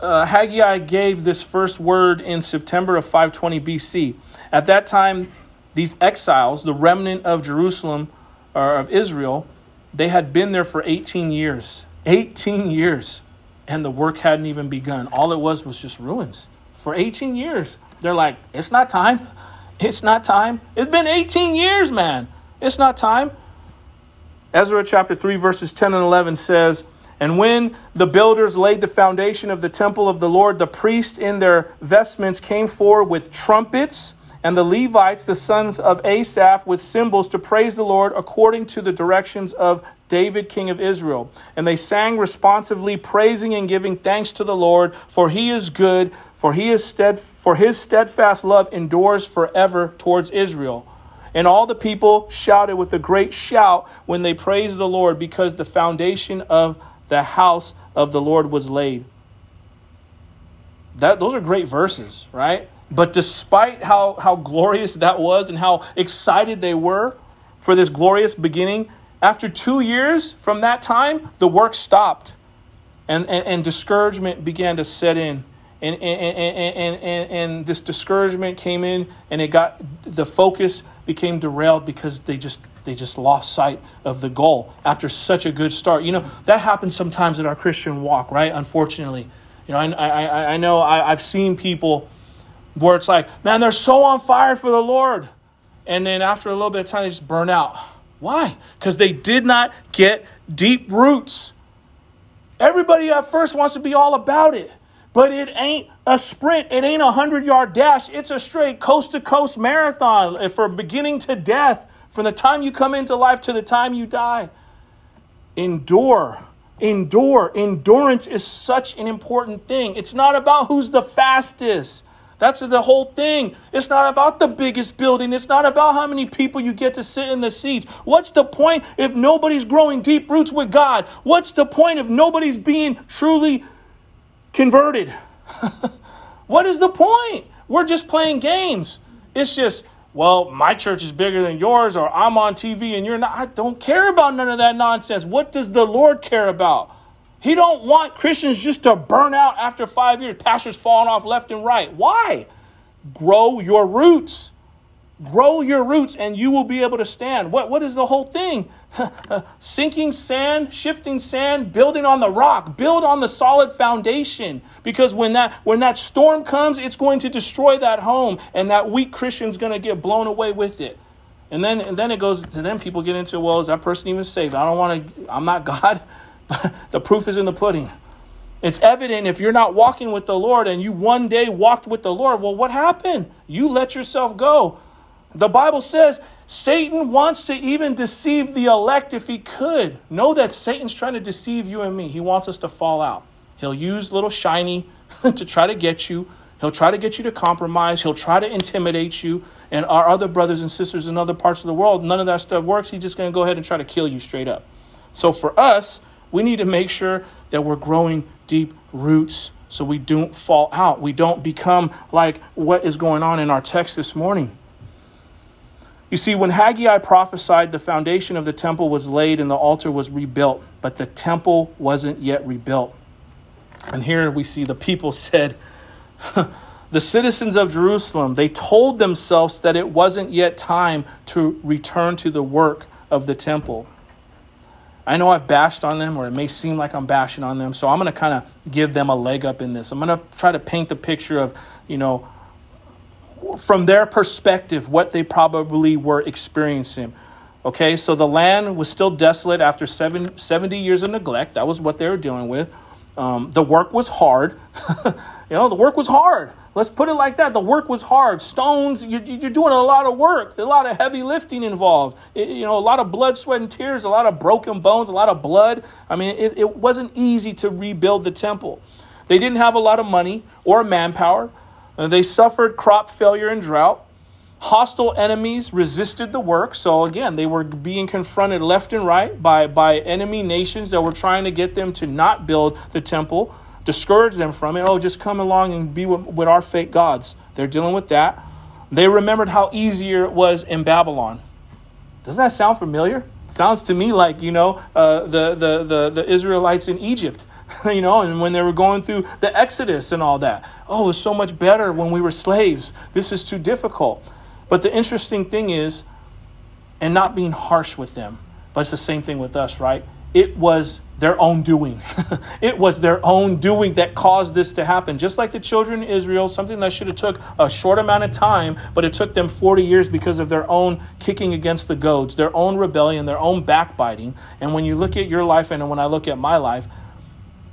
uh, Haggai gave this first word in September of 520 BC. At that time, these exiles, the remnant of Jerusalem or of Israel, they had been there for 18 years. 18 years. And the work hadn't even begun. All it was was just ruins for 18 years. They're like, it's not time. It's not time. It's been 18 years, man. It's not time. Ezra chapter 3, verses 10 and 11 says, And when the builders laid the foundation of the temple of the Lord, the priests in their vestments came forward with trumpets and the Levites, the sons of Asaph, with cymbals to praise the Lord according to the directions of David, king of Israel. And they sang responsively, praising and giving thanks to the Lord, for he is good, for he is stead, for his steadfast love endures forever towards Israel. And all the people shouted with a great shout when they praised the Lord, because the foundation of the house of the Lord was laid. That, those are great verses, right? But despite how, how glorious that was and how excited they were for this glorious beginning, after two years from that time, the work stopped and, and, and discouragement began to set in. And, and, and, and, and this discouragement came in and it got the focus became derailed because they just they just lost sight of the goal after such a good start. You know, that happens sometimes in our Christian walk, right? Unfortunately. You know, I, I, I know I, I've seen people where it's like, man, they're so on fire for the Lord. And then after a little bit of time, they just burn out. Why? Because they did not get deep roots. Everybody at first wants to be all about it, but it ain't a sprint. It ain't a 100 yard dash. It's a straight coast to coast marathon from beginning to death, from the time you come into life to the time you die. Endure. Endure. Endurance is such an important thing. It's not about who's the fastest. That's the whole thing. It's not about the biggest building. It's not about how many people you get to sit in the seats. What's the point if nobody's growing deep roots with God? What's the point if nobody's being truly converted? what is the point? We're just playing games. It's just, well, my church is bigger than yours, or I'm on TV and you're not. I don't care about none of that nonsense. What does the Lord care about? He don't want Christians just to burn out after five years, pastors falling off left and right. Why? Grow your roots. Grow your roots and you will be able to stand. What, what is the whole thing? Sinking sand, shifting sand, building on the rock, build on the solid foundation. Because when that when that storm comes, it's going to destroy that home, and that weak Christian's going to get blown away with it. And then and then it goes to then people get into, well, is that person even saved? I don't want to I'm not God. the proof is in the pudding. It's evident if you're not walking with the Lord and you one day walked with the Lord, well, what happened? You let yourself go. The Bible says Satan wants to even deceive the elect if he could. Know that Satan's trying to deceive you and me. He wants us to fall out. He'll use little shiny to try to get you. He'll try to get you to compromise. He'll try to intimidate you. And our other brothers and sisters in other parts of the world, none of that stuff works. He's just going to go ahead and try to kill you straight up. So for us, we need to make sure that we're growing deep roots so we don't fall out. We don't become like what is going on in our text this morning. You see, when Haggai prophesied, the foundation of the temple was laid and the altar was rebuilt, but the temple wasn't yet rebuilt. And here we see the people said, the citizens of Jerusalem, they told themselves that it wasn't yet time to return to the work of the temple. I know I've bashed on them, or it may seem like I'm bashing on them. So I'm going to kind of give them a leg up in this. I'm going to try to paint the picture of, you know, from their perspective, what they probably were experiencing. Okay, so the land was still desolate after seven, 70 years of neglect. That was what they were dealing with. Um, the work was hard. you know, the work was hard. Let's put it like that. The work was hard. Stones, you're, you're doing a lot of work, a lot of heavy lifting involved. It, you know, a lot of blood, sweat, and tears, a lot of broken bones, a lot of blood. I mean, it, it wasn't easy to rebuild the temple. They didn't have a lot of money or manpower. Uh, they suffered crop failure and drought. Hostile enemies resisted the work. So, again, they were being confronted left and right by, by enemy nations that were trying to get them to not build the temple discourage them from it. Oh, just come along and be with, with our fake gods. They're dealing with that. They remembered how easier it was in Babylon. Doesn't that sound familiar? Sounds to me like, you know, uh, the, the, the, the Israelites in Egypt, you know, and when they were going through the Exodus and all that. Oh, it was so much better when we were slaves. This is too difficult. But the interesting thing is, and not being harsh with them, but it's the same thing with us, right? It was their own doing. it was their own doing that caused this to happen. Just like the children of Israel, something that should have took a short amount of time, but it took them 40 years because of their own kicking against the goads, their own rebellion, their own backbiting. And when you look at your life and when I look at my life,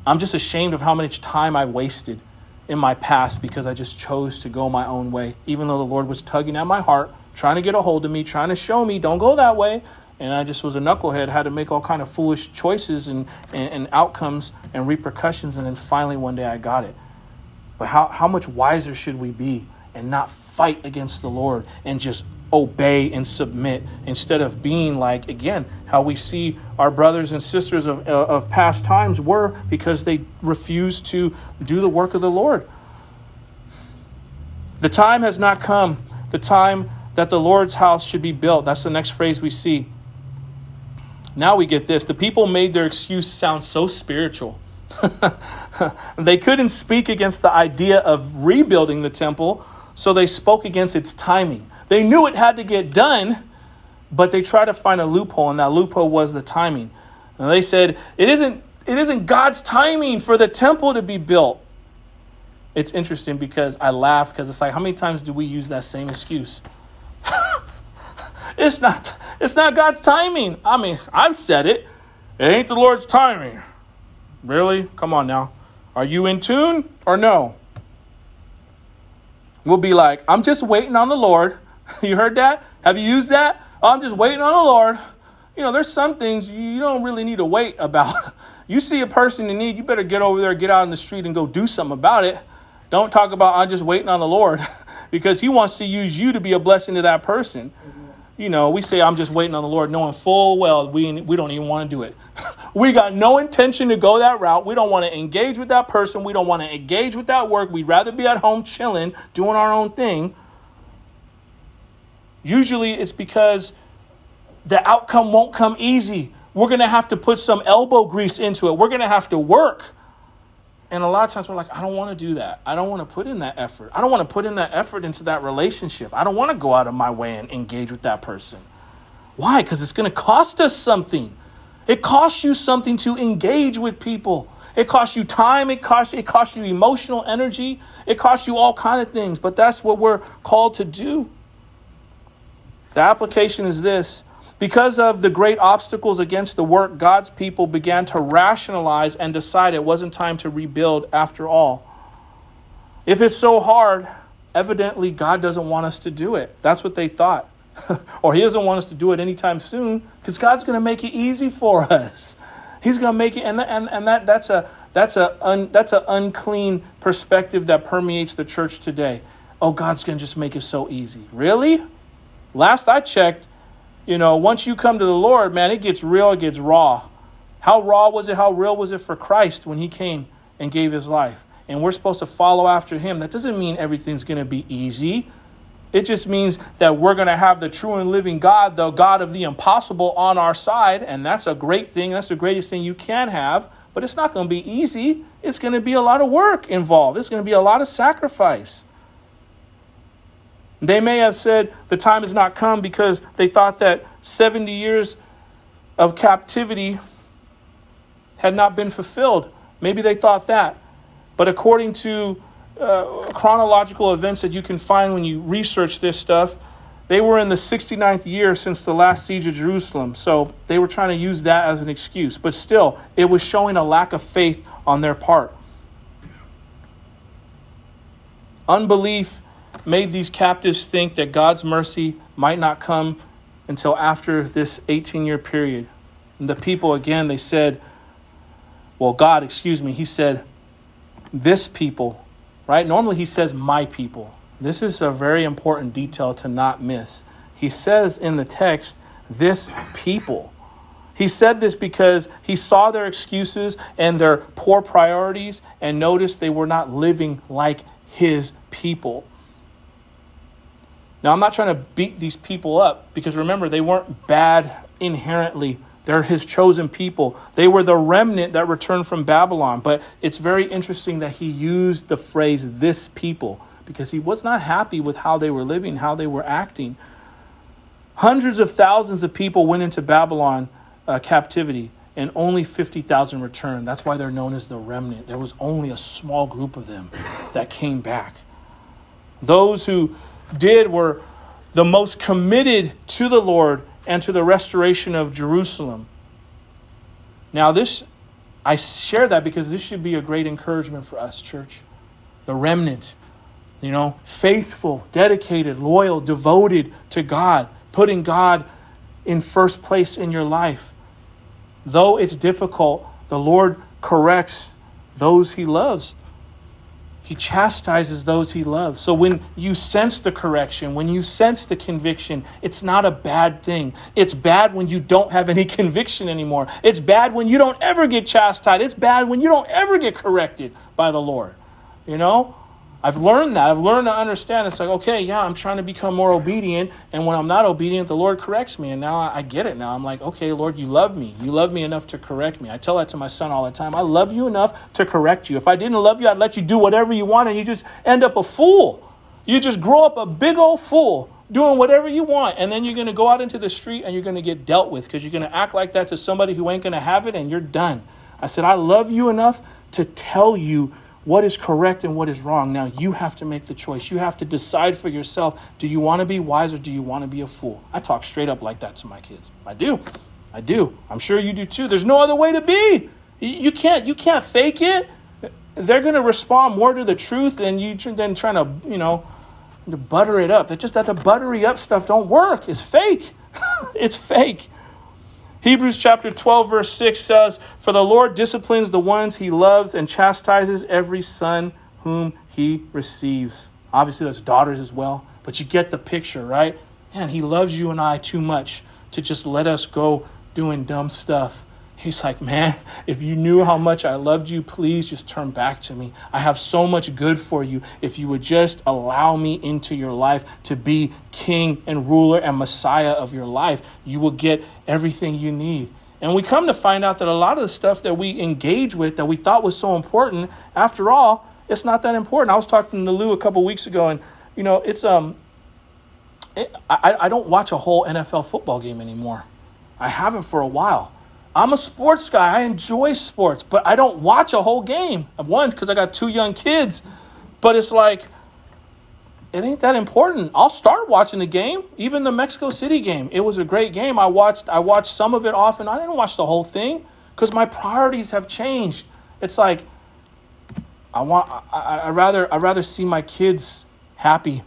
I'm just ashamed of how much time I wasted in my past because I just chose to go my own way, even though the Lord was tugging at my heart, trying to get a hold of me, trying to show me, don't go that way and I just was a knucklehead, had to make all kind of foolish choices and, and, and, outcomes and repercussions, and then finally one day I got it. But how, how much wiser should we be and not fight against the Lord and just obey and submit instead of being like, again, how we see our brothers and sisters of, uh, of past times were because they refused to do the work of the Lord. The time has not come, the time that the Lord's house should be built. That's the next phrase we see. Now we get this. The people made their excuse sound so spiritual. they couldn't speak against the idea of rebuilding the temple, so they spoke against its timing. They knew it had to get done, but they tried to find a loophole, and that loophole was the timing. And they said, It isn't, it isn't God's timing for the temple to be built. It's interesting because I laugh because it's like, how many times do we use that same excuse? It's not it's not God's timing. I mean, I've said it. It ain't the Lord's timing. Really? Come on now. Are you in tune or no? We'll be like, I'm just waiting on the Lord. you heard that? Have you used that? Oh, I'm just waiting on the Lord. You know, there's some things you don't really need to wait about. you see a person in need, you better get over there, get out in the street, and go do something about it. Don't talk about, I'm just waiting on the Lord, because He wants to use you to be a blessing to that person. Mm-hmm you know, we say, I'm just waiting on the Lord, knowing full well we, we don't even want to do it. we got no intention to go that route. We don't want to engage with that person. We don't want to engage with that work. We'd rather be at home chilling, doing our own thing. Usually it's because the outcome won't come easy. We're going to have to put some elbow grease into it. We're going to have to work. And a lot of times we're like, I don't want to do that. I don't want to put in that effort. I don't want to put in that effort into that relationship. I don't want to go out of my way and engage with that person. Why? Because it's going to cost us something. It costs you something to engage with people. It costs you time. It costs it costs you emotional energy. It costs you all kind of things. But that's what we're called to do. The application is this: because of the great obstacles against the work, God's people began to rationalize and decide it wasn't time to rebuild after all. If it's so hard, evidently God doesn't want us to do it. That's what they thought. or He doesn't want us to do it anytime soon because God's going to make it easy for us. He's going to make it, and, and, and that, that's a that's a un, that's an unclean perspective that permeates the church today. Oh, God's going to just make it so easy. Really? Last I checked, you know, once you come to the Lord, man, it gets real, it gets raw. How raw was it? How real was it for Christ when he came and gave his life? And we're supposed to follow after him. That doesn't mean everything's going to be easy. It just means that we're going to have the true and living God, the God of the impossible, on our side. And that's a great thing. That's the greatest thing you can have. But it's not going to be easy. It's going to be a lot of work involved, it's going to be a lot of sacrifice. They may have said the time has not come because they thought that 70 years of captivity had not been fulfilled. Maybe they thought that. But according to uh, chronological events that you can find when you research this stuff, they were in the 69th year since the last siege of Jerusalem. So they were trying to use that as an excuse. But still, it was showing a lack of faith on their part. Unbelief made these captives think that God's mercy might not come until after this 18 year period. And the people, again, they said, well, God, excuse me, he said, this people, right? Normally he says, my people. This is a very important detail to not miss. He says in the text, this people. He said this because he saw their excuses and their poor priorities and noticed they were not living like his people. Now, I'm not trying to beat these people up because remember, they weren't bad inherently. They're his chosen people. They were the remnant that returned from Babylon. But it's very interesting that he used the phrase this people because he was not happy with how they were living, how they were acting. Hundreds of thousands of people went into Babylon uh, captivity and only 50,000 returned. That's why they're known as the remnant. There was only a small group of them that came back. Those who did were the most committed to the Lord and to the restoration of Jerusalem. Now, this, I share that because this should be a great encouragement for us, church. The remnant, you know, faithful, dedicated, loyal, devoted to God, putting God in first place in your life. Though it's difficult, the Lord corrects those he loves. He chastises those he loves. So when you sense the correction, when you sense the conviction, it's not a bad thing. It's bad when you don't have any conviction anymore. It's bad when you don't ever get chastised. It's bad when you don't ever get corrected by the Lord. You know? I've learned that. I've learned to understand. It's like, okay, yeah, I'm trying to become more obedient. And when I'm not obedient, the Lord corrects me. And now I get it now. I'm like, okay, Lord, you love me. You love me enough to correct me. I tell that to my son all the time. I love you enough to correct you. If I didn't love you, I'd let you do whatever you want and you just end up a fool. You just grow up a big old fool doing whatever you want. And then you're going to go out into the street and you're going to get dealt with because you're going to act like that to somebody who ain't going to have it and you're done. I said, I love you enough to tell you what is correct and what is wrong. Now you have to make the choice. You have to decide for yourself do you want to be wise or do you want to be a fool? I talk straight up like that to my kids. I do. I do. I'm sure you do too. There's no other way to be. You can't you can't fake it. They're going to respond more to the truth than you than trying to, you know, to butter it up. That just that the buttery up stuff don't work. It's fake. it's fake. Hebrews chapter 12, verse 6 says, For the Lord disciplines the ones he loves and chastises every son whom he receives. Obviously, that's daughters as well, but you get the picture, right? Man, he loves you and I too much to just let us go doing dumb stuff. He's like, Man, if you knew how much I loved you, please just turn back to me. I have so much good for you. If you would just allow me into your life to be king and ruler and messiah of your life, you will get everything you need. And we come to find out that a lot of the stuff that we engage with that we thought was so important, after all, it's not that important. I was talking to Lou a couple weeks ago, and you know, it's um, it, I I don't watch a whole NFL football game anymore. I haven't for a while I'm a sports guy. I enjoy sports, but I don't watch a whole game. One, because I got two young kids. But it's like, it ain't that important. I'll start watching the game, even the Mexico City game. It was a great game. I watched I watched some of it off and I didn't watch the whole thing because my priorities have changed. It's like I want I, I rather I rather see my kids happy,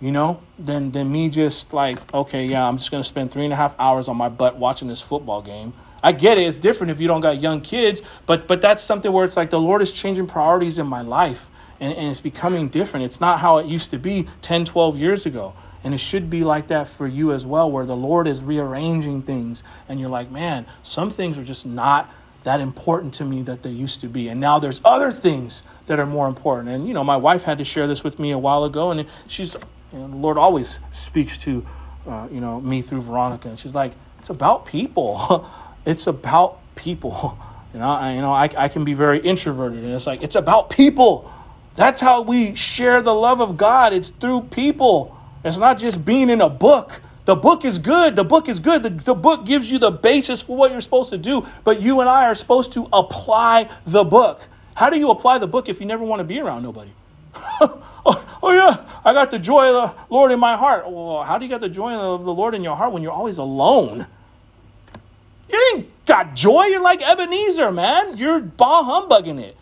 you know, than than me just like, okay, yeah, I'm just gonna spend three and a half hours on my butt watching this football game I get it. It's different if you don't got young kids, but but that's something where it's like the Lord is changing priorities in my life and, and it's becoming different. It's not how it used to be 10, 12 years ago. And it should be like that for you as well, where the Lord is rearranging things and you're like, man, some things are just not that important to me that they used to be. And now there's other things that are more important. And, you know, my wife had to share this with me a while ago, and she's, you know, the Lord always speaks to, uh, you know, me through Veronica. And she's like, it's about people. It's about people. You know, I, you know, I, I can be very introverted, and it's like it's about people. That's how we share the love of God. It's through people. It's not just being in a book. The book is good. The book is good. The, the book gives you the basis for what you're supposed to do, but you and I are supposed to apply the book. How do you apply the book if you never want to be around nobody? oh, oh, yeah, I got the joy of the Lord in my heart. Well, how do you get the joy of the Lord in your heart when you're always alone? You ain't got joy. You're like Ebenezer, man. You're bah humbugging it.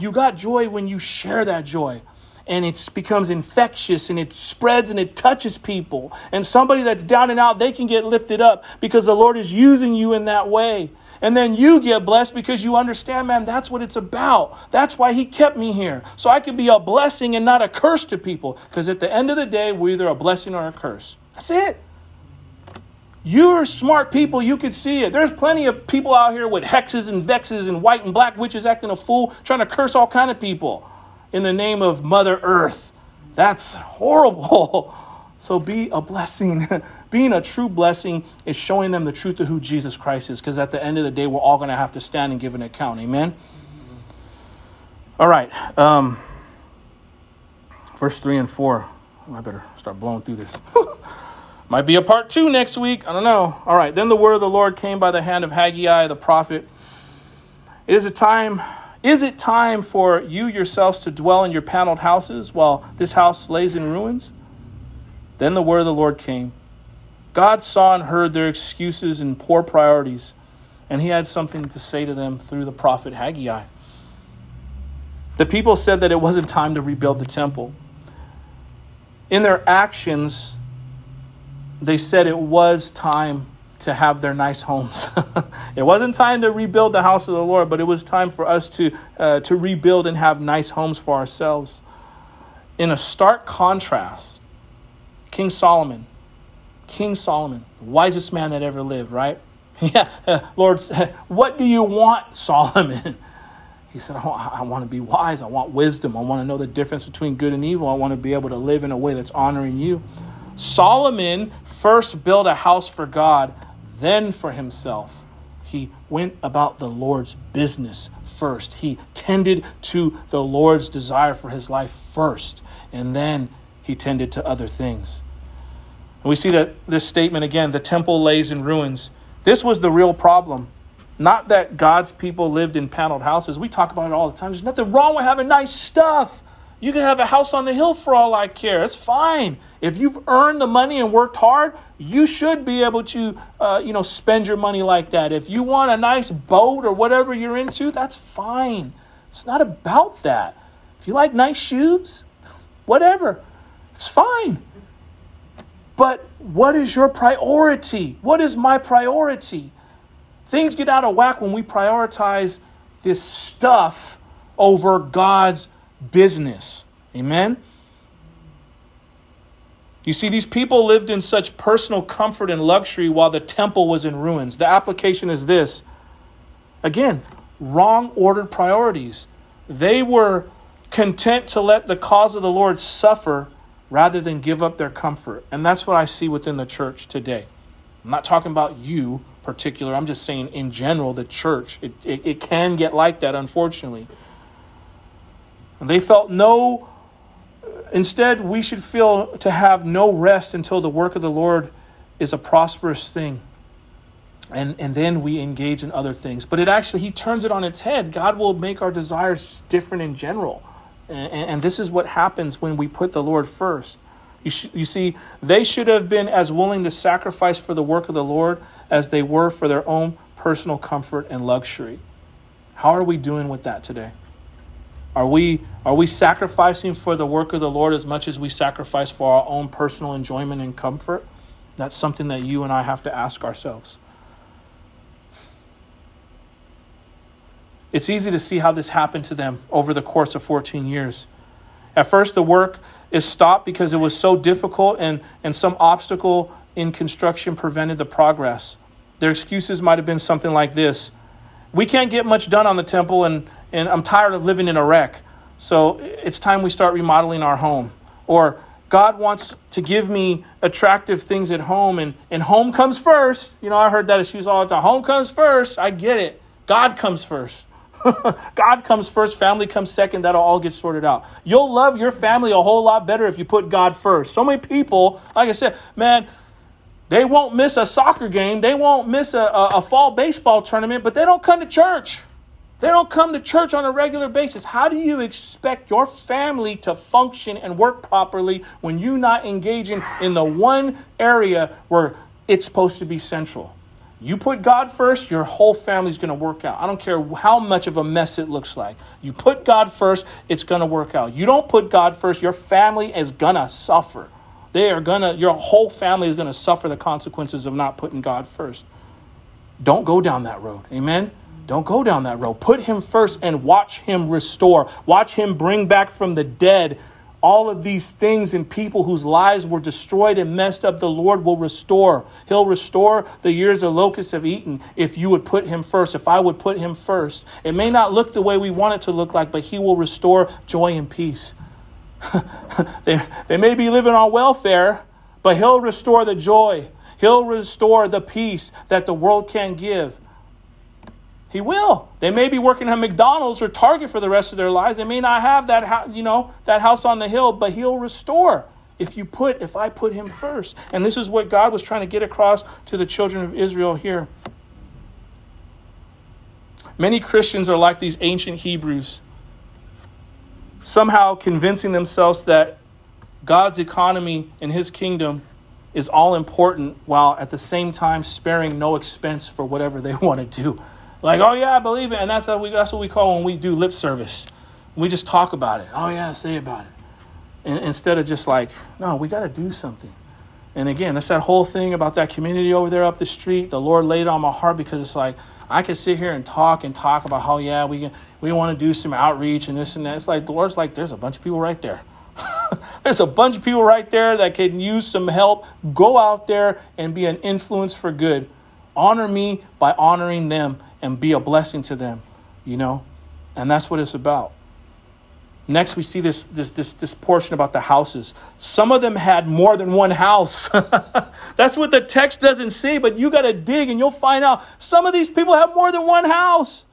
You got joy when you share that joy and it becomes infectious and it spreads and it touches people. And somebody that's down and out, they can get lifted up because the Lord is using you in that way. And then you get blessed because you understand, man, that's what it's about. That's why He kept me here. So I can be a blessing and not a curse to people. Because at the end of the day, we're either a blessing or a curse. That's it. You're smart people, you can see it. There's plenty of people out here with hexes and vexes and white and black witches acting a fool, trying to curse all kind of people in the name of Mother Earth. That's horrible. So be a blessing. Being a true blessing is showing them the truth of who Jesus Christ is, because at the end of the day, we're all going to have to stand and give an account. Amen? All right. Um, verse 3 and 4. I better start blowing through this. Might be a part two next week. I don't know. All right. Then the word of the Lord came by the hand of Haggai the prophet. It is a time is it time for you yourselves to dwell in your paneled houses while this house lays in ruins? Then the word of the Lord came. God saw and heard their excuses and poor priorities, and he had something to say to them through the prophet Haggai. The people said that it wasn't time to rebuild the temple. In their actions, they said it was time to have their nice homes. it wasn't time to rebuild the house of the Lord, but it was time for us to, uh, to rebuild and have nice homes for ourselves. In a stark contrast, King Solomon, King Solomon, the wisest man that ever lived, right? yeah, uh, Lord, what do you want, Solomon? He said, I want to be wise. I want wisdom. I want to know the difference between good and evil. I want to be able to live in a way that's honoring you. Solomon first built a house for God then for himself. He went about the Lord's business first. He tended to the Lord's desire for his life first, and then he tended to other things. And we see that this statement again the temple lays in ruins. This was the real problem. Not that God's people lived in paneled houses. We talk about it all the time. There's nothing wrong with having nice stuff. You can have a house on the hill for all I care. It's fine. If you've earned the money and worked hard, you should be able to, uh, you know, spend your money like that. If you want a nice boat or whatever you're into, that's fine. It's not about that. If you like nice shoes, whatever, it's fine. But what is your priority? What is my priority? Things get out of whack when we prioritize this stuff over God's business. Amen? You see, these people lived in such personal comfort and luxury while the temple was in ruins. The application is this again, wrong ordered priorities. They were content to let the cause of the Lord suffer rather than give up their comfort. And that's what I see within the church today. I'm not talking about you particular. I'm just saying in general, the church. It, it, it can get like that, unfortunately. And they felt no, instead, we should feel to have no rest until the work of the Lord is a prosperous thing. And, and then we engage in other things. But it actually, he turns it on its head. God will make our desires different in general. And, and this is what happens when we put the Lord first. You, sh- you see, they should have been as willing to sacrifice for the work of the Lord as they were for their own personal comfort and luxury. How are we doing with that today? Are we, are we sacrificing for the work of the Lord as much as we sacrifice for our own personal enjoyment and comfort? That's something that you and I have to ask ourselves. It's easy to see how this happened to them over the course of 14 years. At first, the work is stopped because it was so difficult and, and some obstacle in construction prevented the progress. Their excuses might have been something like this We can't get much done on the temple, and and I'm tired of living in a wreck. So it's time we start remodeling our home. Or God wants to give me attractive things at home, and, and home comes first. You know, I heard that excuse all the time. Home comes first. I get it. God comes first. God comes first, family comes second. That'll all get sorted out. You'll love your family a whole lot better if you put God first. So many people, like I said, man, They won't miss a soccer game. They won't miss a, a, a, fall baseball tournament, but they don't come to church. They don't come to church on a regular basis. How do you expect your family to function and work properly when you're not engaging in the one area where it's supposed to be central? You put God first, your whole family's going to work out. I don't care how much of a mess it looks like. You put God first, it's going to work out. You don't put God first, your family is going to suffer. They are going to your whole family is going to suffer the consequences of not putting God first. Don't go down that road. Amen. Don't go down that road. Put him first and watch him restore. Watch him bring back from the dead all of these things and people whose lives were destroyed and messed up, the Lord will restore. He'll restore the years the locusts have eaten if you would put Him first, if I would put Him first. It may not look the way we want it to look like, but He will restore joy and peace. they, they may be living on welfare, but He'll restore the joy. He'll restore the peace that the world can't give. He will. They may be working at McDonald's or Target for the rest of their lives. They may not have that, you know, that house on the hill, but he'll restore if you put, if I put him first. And this is what God was trying to get across to the children of Israel here. Many Christians are like these ancient Hebrews, somehow convincing themselves that God's economy and his kingdom is all important while at the same time sparing no expense for whatever they want to do. Like, oh yeah, I believe it, and that's what we that's what we call when we do lip service. We just talk about it. Oh yeah, say about it, and, instead of just like, no, we got to do something. And again, that's that whole thing about that community over there up the street. The Lord laid it on my heart because it's like I could sit here and talk and talk about how yeah we we want to do some outreach and this and that. It's like the Lord's like, there's a bunch of people right there. there's a bunch of people right there that can use some help. Go out there and be an influence for good. Honor me by honoring them and be a blessing to them, you know? And that's what it's about. Next, we see this, this, this, this portion about the houses. Some of them had more than one house. That's what the text doesn't say, but you got to dig and you'll find out some of these people have more than one house.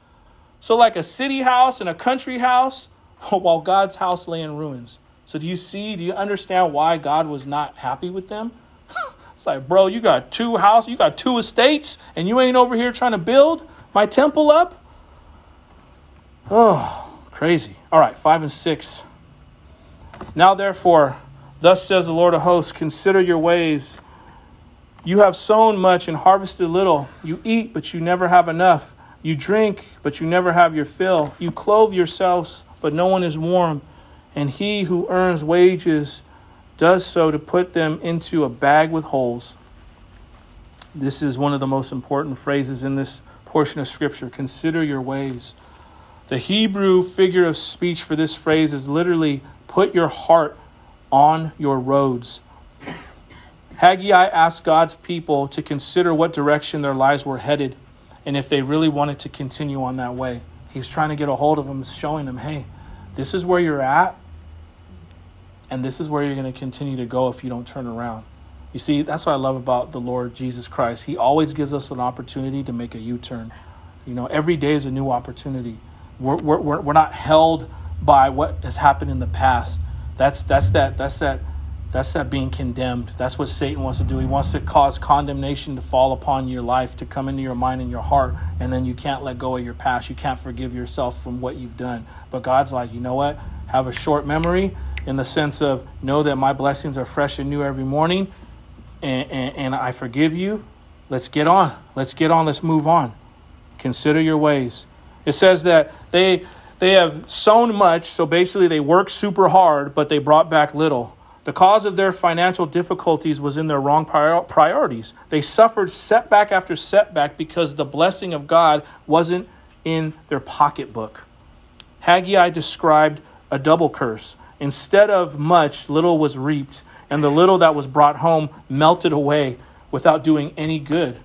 So, like a city house and a country house, while God's house lay in ruins. So, do you see, do you understand why God was not happy with them? it's like, bro, you got two houses, you got two estates, and you ain't over here trying to build? My temple up? Oh, crazy. All right, five and six. Now, therefore, thus says the Lord of hosts, consider your ways. You have sown much and harvested little. You eat, but you never have enough. You drink, but you never have your fill. You clothe yourselves, but no one is warm. And he who earns wages does so to put them into a bag with holes. This is one of the most important phrases in this portion of Scripture consider your ways. The Hebrew figure of speech for this phrase is literally put your heart on your roads. Haggai asked God's people to consider what direction their lives were headed and if they really wanted to continue on that way. He's trying to get a hold of them, showing them, hey, this is where you're at, and this is where you're going to continue to go if you don't turn around. You see, that's what I love about the Lord Jesus Christ. He always gives us an opportunity to make a U turn. You know, every day is a new opportunity. We're, we're, we're not held by what has happened in the past. That's, that's, that, that's, that, that's that being condemned. That's what Satan wants to do. He wants to cause condemnation to fall upon your life, to come into your mind and your heart, and then you can't let go of your past. You can't forgive yourself from what you've done. But God's like, you know what? Have a short memory in the sense of know that my blessings are fresh and new every morning and, and, and I forgive you. Let's get on. Let's get on. Let's move on. Consider your ways. It says that they they have sown much, so basically they worked super hard, but they brought back little. The cause of their financial difficulties was in their wrong priorities. They suffered setback after setback because the blessing of God wasn't in their pocketbook. Haggai described a double curse. Instead of much, little was reaped and the little that was brought home melted away without doing any good.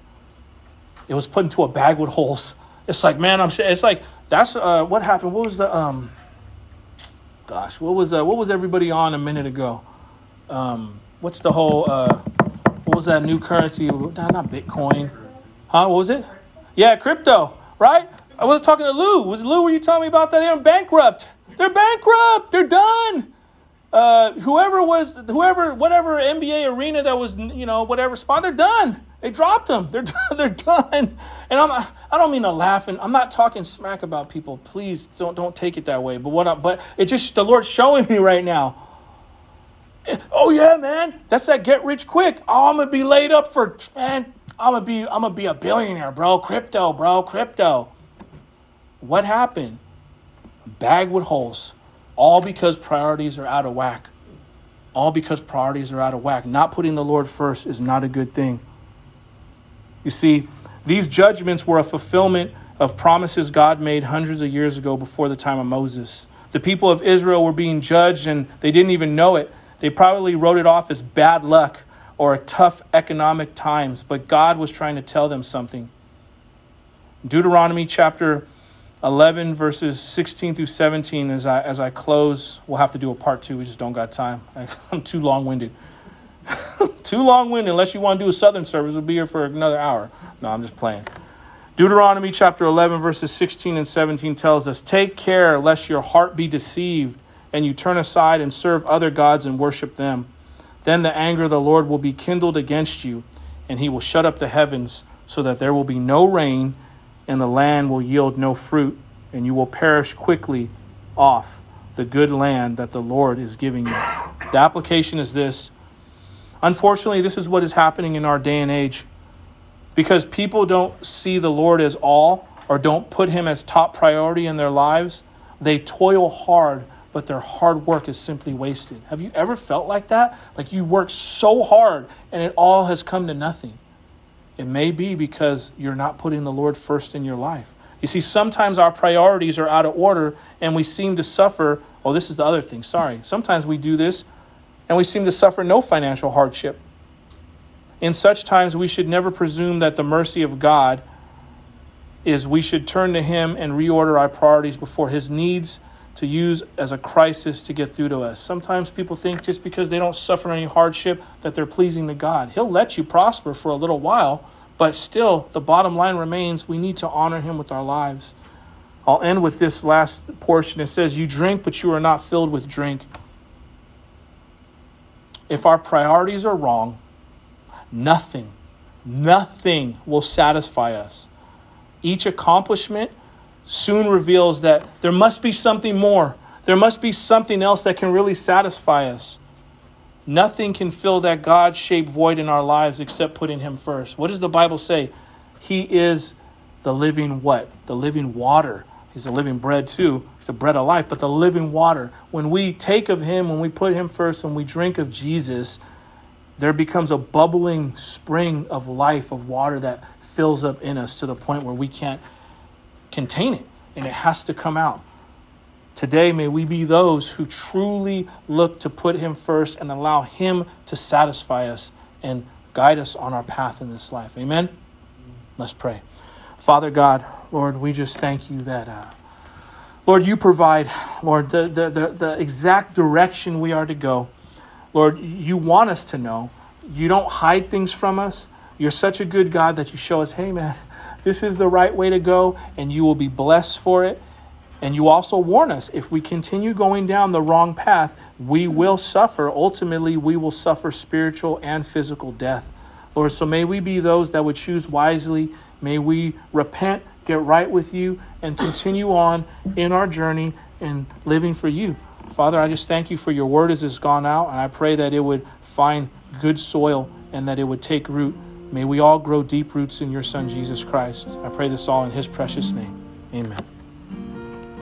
It was put into a bag with holes. It's like, man, I'm. It's like that's uh, what happened. What was the um? Gosh, what was uh, what was everybody on a minute ago? Um, what's the whole uh? What was that new currency? Not, not Bitcoin, huh? What was it? Yeah, crypto, right? I was talking to Lou. Was Lou? Were you telling me about that? They're bankrupt. They're bankrupt. They're done. Uh, whoever was, whoever, whatever NBA arena that was, you know, whatever spot, they're done. They dropped them. They're done. they're done. And I'm I don't mean to laugh, and I'm not talking smack about people. Please don't don't take it that way. But what? I, but it just the Lord's showing me right now. Oh yeah, man, that's that get rich quick. Oh, I'm gonna be laid up for man. I'm gonna be I'm gonna be a billionaire, bro. Crypto, bro. Crypto. What happened? Bag with holes. All because priorities are out of whack. All because priorities are out of whack. Not putting the Lord first is not a good thing. You see, these judgments were a fulfillment of promises God made hundreds of years ago before the time of Moses. The people of Israel were being judged and they didn't even know it. They probably wrote it off as bad luck or tough economic times, but God was trying to tell them something. Deuteronomy chapter 11 verses 16 through 17 as I as I close, we'll have to do a part 2. We just don't got time. I'm too long-winded. too long-winded unless you want to do a southern service, we'll be here for another hour. No, I'm just playing. Deuteronomy chapter 11 verses 16 and 17 tells us, "Take care lest your heart be deceived and you turn aside and serve other gods and worship them. Then the anger of the Lord will be kindled against you, and he will shut up the heavens so that there will be no rain, and the land will yield no fruit, and you will perish quickly off the good land that the Lord is giving you. The application is this. Unfortunately, this is what is happening in our day and age. Because people don't see the Lord as all or don't put him as top priority in their lives, they toil hard but their hard work is simply wasted. Have you ever felt like that? Like you work so hard and it all has come to nothing. It may be because you're not putting the Lord first in your life. You see, sometimes our priorities are out of order and we seem to suffer. Oh, this is the other thing. Sorry. Sometimes we do this and we seem to suffer no financial hardship. In such times, we should never presume that the mercy of God is we should turn to Him and reorder our priorities before His needs to use as a crisis to get through to us. Sometimes people think just because they don't suffer any hardship that they're pleasing to God. He'll let you prosper for a little while, but still, the bottom line remains we need to honor Him with our lives. I'll end with this last portion. It says, You drink, but you are not filled with drink. If our priorities are wrong, nothing, nothing will satisfy us. Each accomplishment, soon reveals that there must be something more. There must be something else that can really satisfy us. Nothing can fill that God shaped void in our lives except putting Him first. What does the Bible say? He is the living what? The living water. He's the living bread too. He's the bread of life, but the living water. When we take of Him, when we put Him first, when we drink of Jesus, there becomes a bubbling spring of life, of water that fills up in us to the point where we can't contain it and it has to come out. Today, may we be those who truly look to put Him first and allow Him to satisfy us and guide us on our path in this life. Amen? Let's pray. Father God, Lord, we just thank you that, uh, Lord, you provide, Lord, the, the, the, the exact direction we are to go. Lord, you want us to know. You don't hide things from us. You're such a good God that you show us, hey, man, this is the right way to go, and you will be blessed for it. And you also warn us if we continue going down the wrong path, we will suffer. Ultimately, we will suffer spiritual and physical death. Lord, so may we be those that would choose wisely. May we repent, get right with you, and continue on in our journey and living for you. Father, I just thank you for your word as it's gone out, and I pray that it would find good soil and that it would take root May we all grow deep roots in your Son, Jesus Christ. I pray this all in his precious name. Amen.